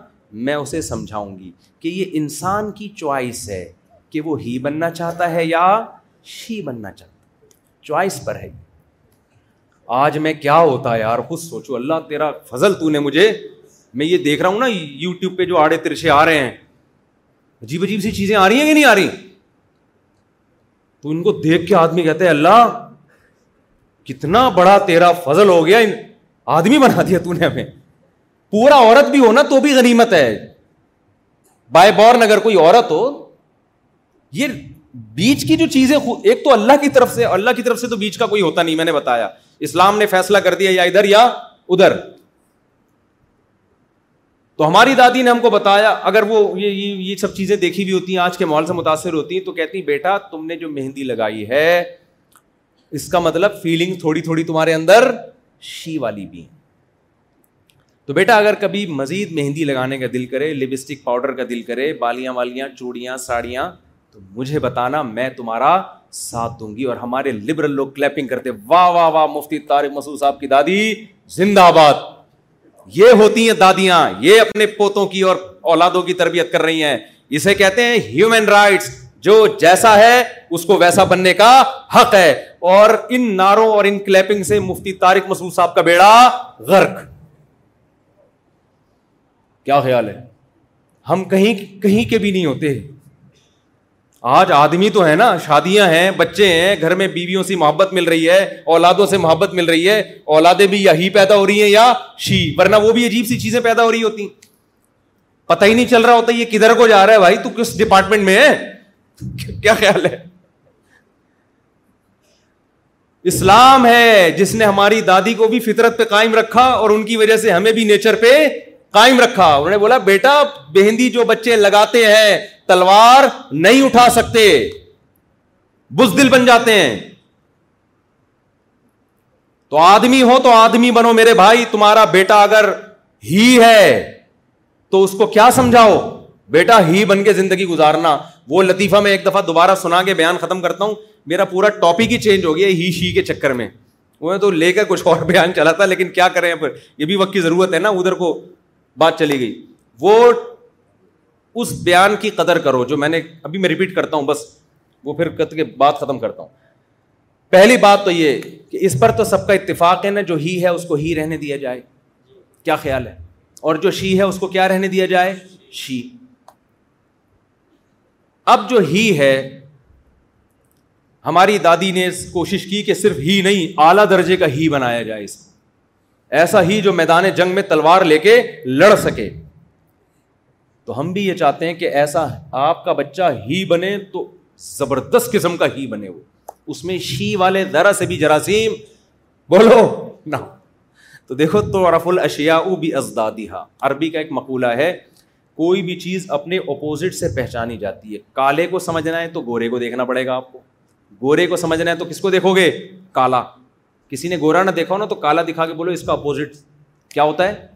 میں اسے سمجھاؤں گی کہ یہ انسان کی چوائس ہے کہ وہ ہی بننا چاہتا ہے یا شی بننا چاہتا ہے چوائس پر ہے آج میں کیا ہوتا ہے یار خود سوچو اللہ تیرا فضل تو نے مجھے میں یہ دیکھ رہا ہوں نا یو ٹیوب پہ جو آڑے ترچے آ رہے ہیں عجیب عجیب سی چیزیں آ رہی ہیں کہ نہیں آ رہی تو ان کو دیکھ کے آدمی کہتے ہیں اللہ کتنا بڑا تیرا فضل ہو گیا آدمی بنا دیا تو نے ہمیں پورا عورت بھی ہونا تو بھی غنیمت ہے بائے بورن اگر کوئی عورت ہو یہ بیچ کی جو چیزیں ایک تو اللہ کی طرف سے اللہ کی طرف سے تو بیچ کا کوئی ہوتا نہیں میں نے بتایا اسلام نے فیصلہ کر دیا یا ادھر یا ادھر تو ہماری دادی نے ہم کو بتایا اگر وہ یہ یہ سب چیزیں دیکھی بھی ہوتی ہیں آج کے ماحول سے متاثر ہوتی ہیں تو کہتی بیٹا تم نے جو مہندی لگائی ہے اس کا مطلب فیلنگ تھوڑی تھوڑی تمہارے اندر شی والی بھی ہیں تو بیٹا اگر کبھی مزید مہندی لگانے کا دل کرے لپسٹک پاؤڈر کا دل کرے بالیاں والیاں چوڑیاں ساڑیاں تو مجھے بتانا میں تمہارا ساتھ دوں گی اور ہمارے لبرل لوگ کلیپنگ کرتے واہ واہ واہ مفتی طارق مسعود صاحب کی دادی زندہ آباد یہ ہوتی ہیں دادیاں یہ اپنے پوتوں کی اور اولادوں کی تربیت کر رہی ہیں اسے کہتے ہیں ہیومن رائٹس جو جیسا ہے اس کو ویسا بننے کا حق ہے اور ان ناروں اور ان کلیپنگ سے مفتی تارک مسعود صاحب کا بیڑا غرق کیا خیال ہے ہم کہیں کہیں کے بھی نہیں ہوتے آج آدمی تو ہے نا شادیاں ہیں بچے ہیں گھر میں بیویوں سے محبت مل رہی ہے اولادوں سے محبت مل رہی ہے اولادیں بھی یا ہی پیدا ہو رہی ہیں یا شی ورنہ وہ بھی عجیب سی چیزیں پیدا ہو رہی ہوتی پتہ ہی نہیں چل رہا ہوتا یہ کدھر کو جا رہا ہے بھائی تو کس ڈپارٹمنٹ میں ہے کیا خیال ہے اسلام ہے جس نے ہماری دادی کو بھی فطرت پہ قائم رکھا اور ان کی وجہ سے ہمیں بھی نیچر پہ قائم رکھا انہوں نے بولا بیٹا مہندی جو بچے لگاتے ہیں تلوار نہیں اٹھا سکتے بزدل بن جاتے ہیں تو آدمی ہو تو آدمی بنو میرے بھائی تمہارا بیٹا اگر ہی ہے تو اس کو کیا سمجھاؤ بیٹا ہی بن کے زندگی گزارنا وہ لطیفہ میں ایک دفعہ دوبارہ سنا کے بیان ختم کرتا ہوں میرا پورا ٹاپک ہی چینج ہو گیا ہی شی کے چکر میں وہ تو لے کر کچھ اور بیان چلا تھا لیکن کیا کریں پھر یہ بھی وقت کی ضرورت ہے نا ادھر کو بات چلی گئی وہ اس بیان کی قدر کرو جو میں نے ابھی میں ریپیٹ کرتا ہوں بس وہ پھر کت کے بات ختم کرتا ہوں پہلی بات تو یہ کہ اس پر تو سب کا اتفاق ہے نا جو ہی ہے اس کو ہی رہنے دیا جائے کیا خیال ہے اور جو شی ہے اس کو کیا رہنے دیا جائے شی اب جو ہی ہے ہماری دادی نے کوشش کی کہ صرف ہی نہیں اعلیٰ درجے کا ہی بنایا جائے اس ایسا ہی جو میدان جنگ میں تلوار لے کے لڑ سکے تو ہم بھی یہ چاہتے ہیں کہ ایسا آپ کا بچہ ہی بنے تو زبردست قسم کا ہی بنے وہ اس میں شی والے ذرا سے بھی جراثیم بولو نہ تو دیکھو تو رف الشیا عربی کا ایک مقولہ ہے کوئی بھی چیز اپنے اپوزٹ سے پہچانی جاتی ہے کالے کو سمجھنا ہے تو گورے کو دیکھنا پڑے گا آپ کو گورے کو سمجھنا ہے تو کس کو دیکھو گے کالا کسی نے گورا نہ دیکھا نا تو کالا دکھا کے بولو اس کا اپوزٹ کیا ہوتا ہے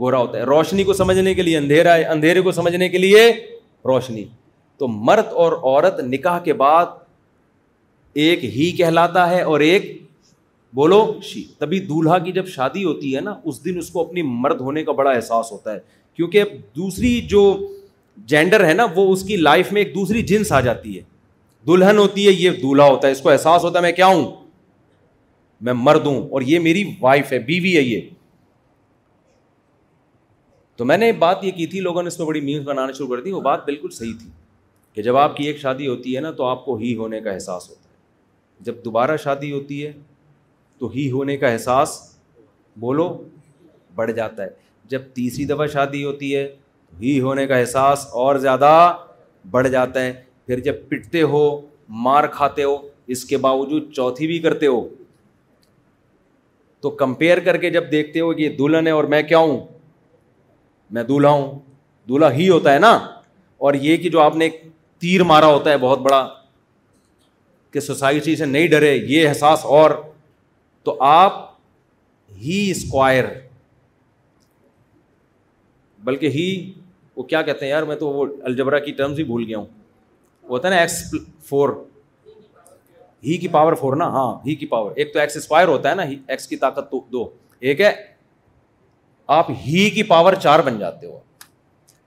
گورا ہوتا ہے روشنی کو سمجھنے کے لیے اندھیرا ہے اندھیرے کو سمجھنے کے لیے روشنی تو مرد اور عورت نکاح کے بعد ایک ہی کہلاتا ہے اور ایک بولو شی تبھی دولہا کی جب شادی ہوتی ہے نا اس دن اس کو اپنی مرد ہونے کا بڑا احساس ہوتا ہے کیونکہ اب دوسری جو جینڈر ہے نا وہ اس کی لائف میں ایک دوسری جنس آ جاتی ہے دلہن ہوتی ہے یہ دولہا ہوتا ہے اس کو احساس ہوتا ہے میں کیا ہوں میں مرد ہوں اور یہ میری وائف ہے بیوی ہے یہ تو میں نے بات یہ کی تھی لوگوں نے اس میں بڑی میز بنانا شروع کر دی وہ بات بالکل صحیح تھی کہ جب آپ کی ایک شادی ہوتی ہے نا تو آپ کو ہی ہونے کا احساس ہوتا ہے جب دوبارہ شادی ہوتی ہے تو ہی ہونے کا احساس بولو بڑھ جاتا ہے جب تیسری دفعہ شادی ہوتی ہے ہی ہونے کا احساس اور زیادہ بڑھ جاتا ہے پھر جب پٹتے ہو مار کھاتے ہو اس کے باوجود چوتھی بھی کرتے ہو تو کمپیئر کر کے جب دیکھتے ہو کہ دلہن ہے اور میں کیا ہوں میں دولہا ہوں دولہا ہی ہوتا ہے نا اور یہ کہ جو آپ نے تیر مارا ہوتا ہے بہت بڑا کہ سوسائٹی سے نہیں ڈرے یہ احساس اور تو آپ ہی اسکوائر بلکہ ہی وہ کیا کہتے ہیں یار میں تو وہ الجبرا کی ٹرمز ہی بھول گیا ہوں وہ ہوتا ہے نا ایکس فور ہی کی پاور فور نا ہاں ہی کی پاور ایک تو ایکس اسپائر ہوتا ہے نا ایکس کی طاقت تو دو ایک ہے آپ ہی کی پاور چار بن جاتے ہو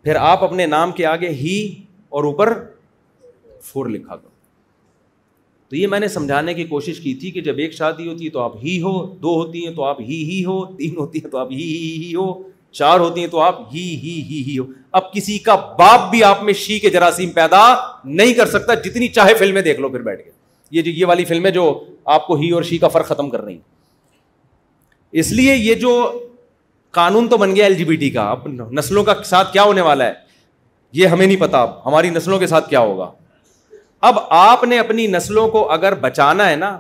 پھر آپ اپنے نام کے آگے ہی اور اوپر فور لکھا کرو تو یہ میں نے سمجھانے کی کوشش کی تھی کہ جب ایک شادی ہوتی ہے تو آپ ہی ہو دو ہوتی ہیں تو آپ ہی ہی ہو تین ہوتی ہیں تو آپ ہی ہی ہی ہو چار ہوتی ہیں تو آپ ہی ہی ہی ہی ہو اب کسی کا باپ بھی آپ میں شی کے جراثیم پیدا نہیں کر سکتا جتنی چاہے فلمیں دیکھ لو پھر بیٹھ کے یہ جو جو یہ والی آپ کو ہی اور شی کا فرق ختم کر رہی اس لیے یہ جو قانون تو بن گیا ایل جی بی ٹی کا اب نسلوں کا ساتھ کیا ہونے والا ہے یہ ہمیں نہیں پتا اب ہماری نسلوں کے ساتھ کیا ہوگا اب آپ نے اپنی نسلوں کو اگر بچانا ہے نا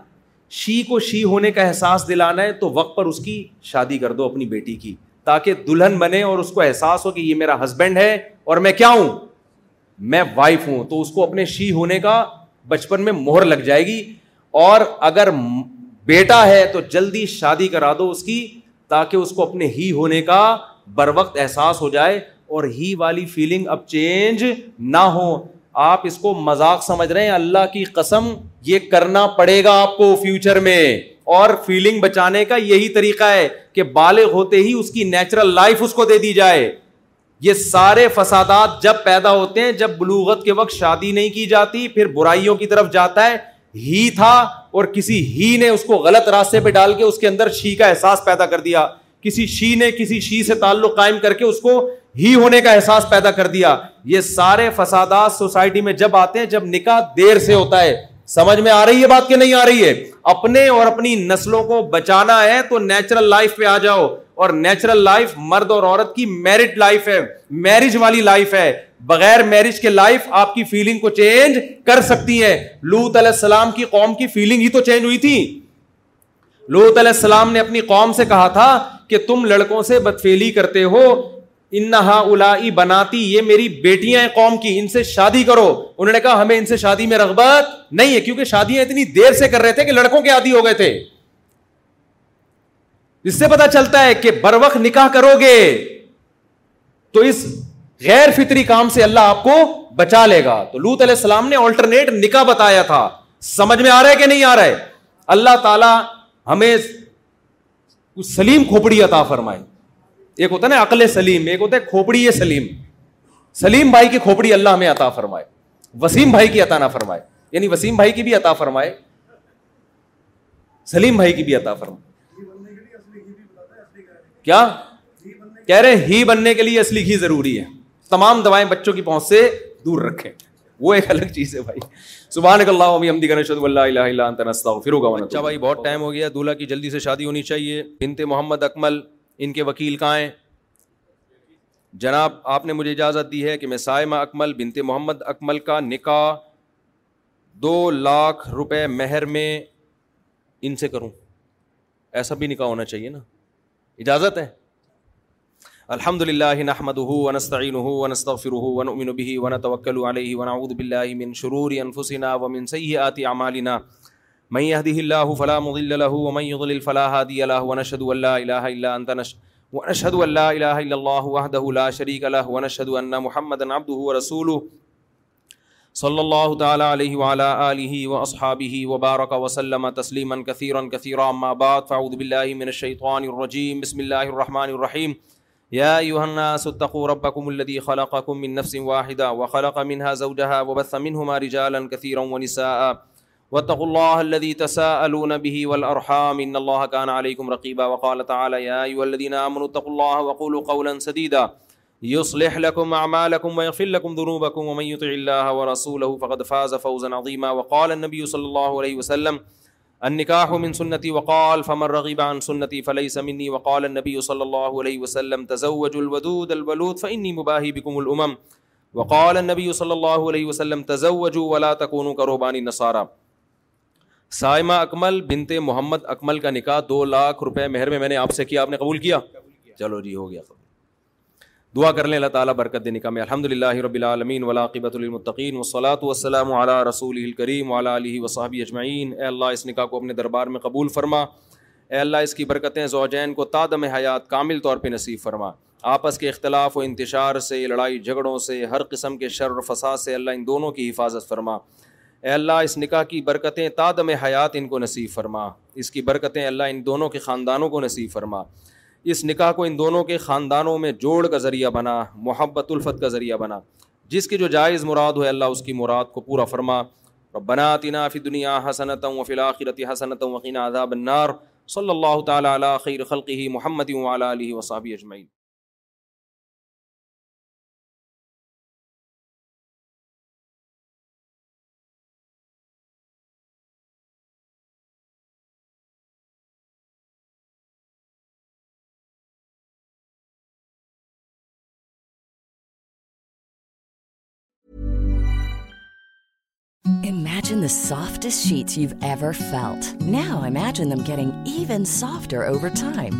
شی کو شی ہونے کا احساس دلانا ہے تو وقت پر اس کی شادی کر دو اپنی بیٹی کی تاکہ دلہن بنے اور اس کو احساس ہو کہ یہ میرا ہسبینڈ ہے اور میں کیا ہوں میں وائف ہوں تو اس کو اپنے شی ہونے کا بچپن میں مہر لگ جائے گی اور اگر بیٹا ہے تو جلدی شادی کرا دو اس کی تاکہ اس کو اپنے ہی ہونے کا بر وقت احساس ہو جائے اور ہی والی فیلنگ اب چینج نہ ہو آپ اس کو مذاق سمجھ رہے ہیں اللہ کی قسم یہ کرنا پڑے گا آپ کو فیوچر میں اور فیلنگ بچانے کا یہی طریقہ ہے کہ بالغ ہوتے ہی اس کی نیچرل لائف اس کو دے دی جائے یہ سارے فسادات جب پیدا ہوتے ہیں جب بلوغت کے وقت شادی نہیں کی جاتی پھر برائیوں کی طرف جاتا ہے ہی تھا اور کسی ہی نے اس کو غلط راستے پہ ڈال کے اس کے اندر شی کا احساس پیدا کر دیا کسی شی نے کسی شی سے تعلق قائم کر کے اس کو ہی ہونے کا احساس پیدا کر دیا یہ سارے فسادات سوسائٹی میں جب آتے ہیں جب نکاح دیر سے ہوتا ہے سمجھ میں آ رہی ہے بات کہ نہیں آ رہی ہے اپنے اور اپنی نسلوں کو بچانا ہے تو نیچرل لائف پہ آ جاؤ اور نیچرل لائف مرد اور عورت کی میرٹ لائف ہے میرج والی لائف ہے بغیر میرج کے لائف آپ کی فیلنگ کو چینج کر سکتی ہے السلام کی قوم کی فیلنگ ہی تو چینج ہوئی تھی لوت علیہ السلام نے اپنی قوم سے کہا تھا کہ تم لڑکوں سے بدفیلی کرتے ہو نہا الا بناتی یہ میری بیٹیاں ہیں قوم کی ان سے شادی کرو انہوں نے کہا ہمیں ان سے شادی میں رغبت نہیں ہے کیونکہ شادیاں اتنی دیر سے کر رہے تھے کہ لڑکوں کے عادی ہو گئے تھے اس سے پتا چلتا ہے کہ بر وقت نکاح کرو گے تو اس غیر فطری کام سے اللہ آپ کو بچا لے گا تو لوت علیہ السلام نے آلٹرنیٹ نکاح بتایا تھا سمجھ میں آ رہا ہے کہ نہیں آ رہا ہے اللہ تعالی ہمیں سلیم کھوپڑی عطا فرمائے ایک ہوتا ہے نا عقل سلیم ایک ہوتا ہے کھوپڑی سلیم سلیم بھائی کی کھوپڑی اللہ ہمیں عطا فرمائے وسیم بھائی کی عطا نہ فرمائے یعنی وسیم بھائی کی بھی عطا فرمائے سلیم بھائی کی بھی عطا فرمائے کیا کہہ رہے ہی بننے کے لیے اصلی گھی ضروری ہے تمام دوائیں بچوں کی پہنچ سے دور رکھیں وہ ایک الگ چیز ہے بھائی سبحان اللہ عمی امدی گنشد اللہ الہ الا انت نستغفر و اچھا بھائی بہت ٹائم ہو گیا دولہا کی جلدی سے شادی ہونی چاہیے بنت محمد اکمل ان کے وکیل کہاں ہیں جناب آپ نے مجھے اجازت دی ہے کہ میں سائمہ اکمل بنت محمد اکمل کا نکاح دو لاکھ روپے مہر میں ان سے کروں ایسا بھی نکاح ہونا چاہیے نا اجازت ہے الحمد للہ نحمد ونستعین ونستغفر ونؤمن به ونتوکل علیہ ونعوذ باللہ من شرور انفسنا ومن سیئات اعمالنا من يهده الله فلا مضل له ومن يضلل فلا هادي له ونشهد أن لا إله إلا أنت نش... ونشهد أن لا إله إلا الله وحده لا شريك له ونشهد أن محمدا عبده ورسوله صلى الله تعالى عليه وعلى آله وأصحابه وبارك وسلم تسليما كثيرا كثيرا ما بعد فأعوذ بالله من الشيطان الرجيم بسم الله الرحمن الرحيم يا أيها الناس اتقوا ربكم الذي خلقكم من نفس واحدة وخلق منها زوجها وبث منهما رجالا كثيرا ونساءً وتق الله الذي تساءلون به والارحام ان الله كان عليكم رقيبا وقال تعالى يا ايها الذين امنوا اتقوا الله وقولوا قولا سديدا يصلح لكم اعمالكم ويغفر لكم ذنوبكم ومن يطع الله ورسوله فقد فاز فوزا عظيما وقال النبي صلى الله عليه وسلم النكاح من سنتي وقال فمن رغب عن سنتي فليس مني وقال النبي صلى الله عليه وسلم تزوجوا الودود البلود فاني مباهي بكم الامم وقال النبي صلى الله عليه وسلم تزوجوا ولا تكونوا كرهبان النصارى سائمہ اکمل بنتے محمد اکمل کا نکاح دو لاکھ روپے مہر میں میں نے آپ سے کیا آپ نے قبول کیا چلو جی ہو گیا قبول دعا کر لیں اللہ تعالیٰ برکت دینے نکاح میں الحمد للہ رب العالمین ولاقبۃ المطقین وصلاۃ وسلم علیہ رسول الکریم ولا علیہ وصحب اجمعین اے اللہ اس نکاح کو اپنے دربار میں قبول فرما اے اللہ اس کی برکتیں زوجین کو تادم حیات کامل طور پہ نصیب فرما آپس کے اختلاف و انتشار سے لڑائی جھگڑوں سے ہر قسم کے شر و فساد سے اللہ ان دونوں کی حفاظت فرما اے اللہ اس نکاح کی برکتیں تادم حیات ان کو نصیب فرما اس کی برکتیں اللہ ان دونوں کے خاندانوں کو نصیب فرما اس نکاح کو ان دونوں کے خاندانوں میں جوڑ کا ذریعہ بنا محبت الفت کا ذریعہ بنا جس کی جو جائز مراد ہو اللہ اس کی مراد کو پورا فرما اور بنا تنا فی دنیا حسنت و فی الآخرت حسنت وقین عذاب النار صلی اللہ تعالیٰ علیہ خیر خلقی محمد و علیہ وصابی اجمعین Imagine the softest sheets you've ever felt. Now imagine them getting even softer over time.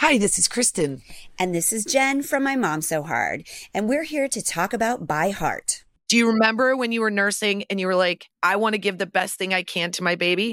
Christine and اس جین from my معم so heart and we are her چھک اب by ہارٹر when you are nursing you like the best آئیٹ my be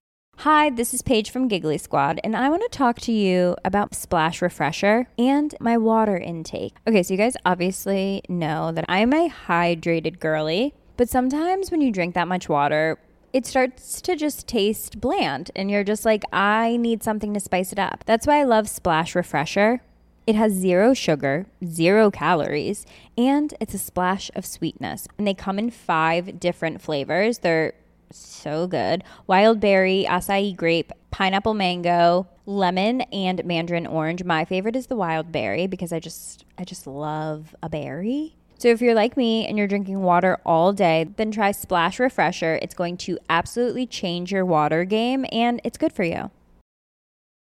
Hi this is گیگلسرڈ you just like zero شیرویز and different flavours the So good. Wild berry, acai grape, pineapple mango, lemon, and mandarin orange. My favorite is the wild berry because I just love a berry. So if you're like me and you're drinking water all day, then try Splash Refresher. It's going to absolutely change your water game, and it's good for you.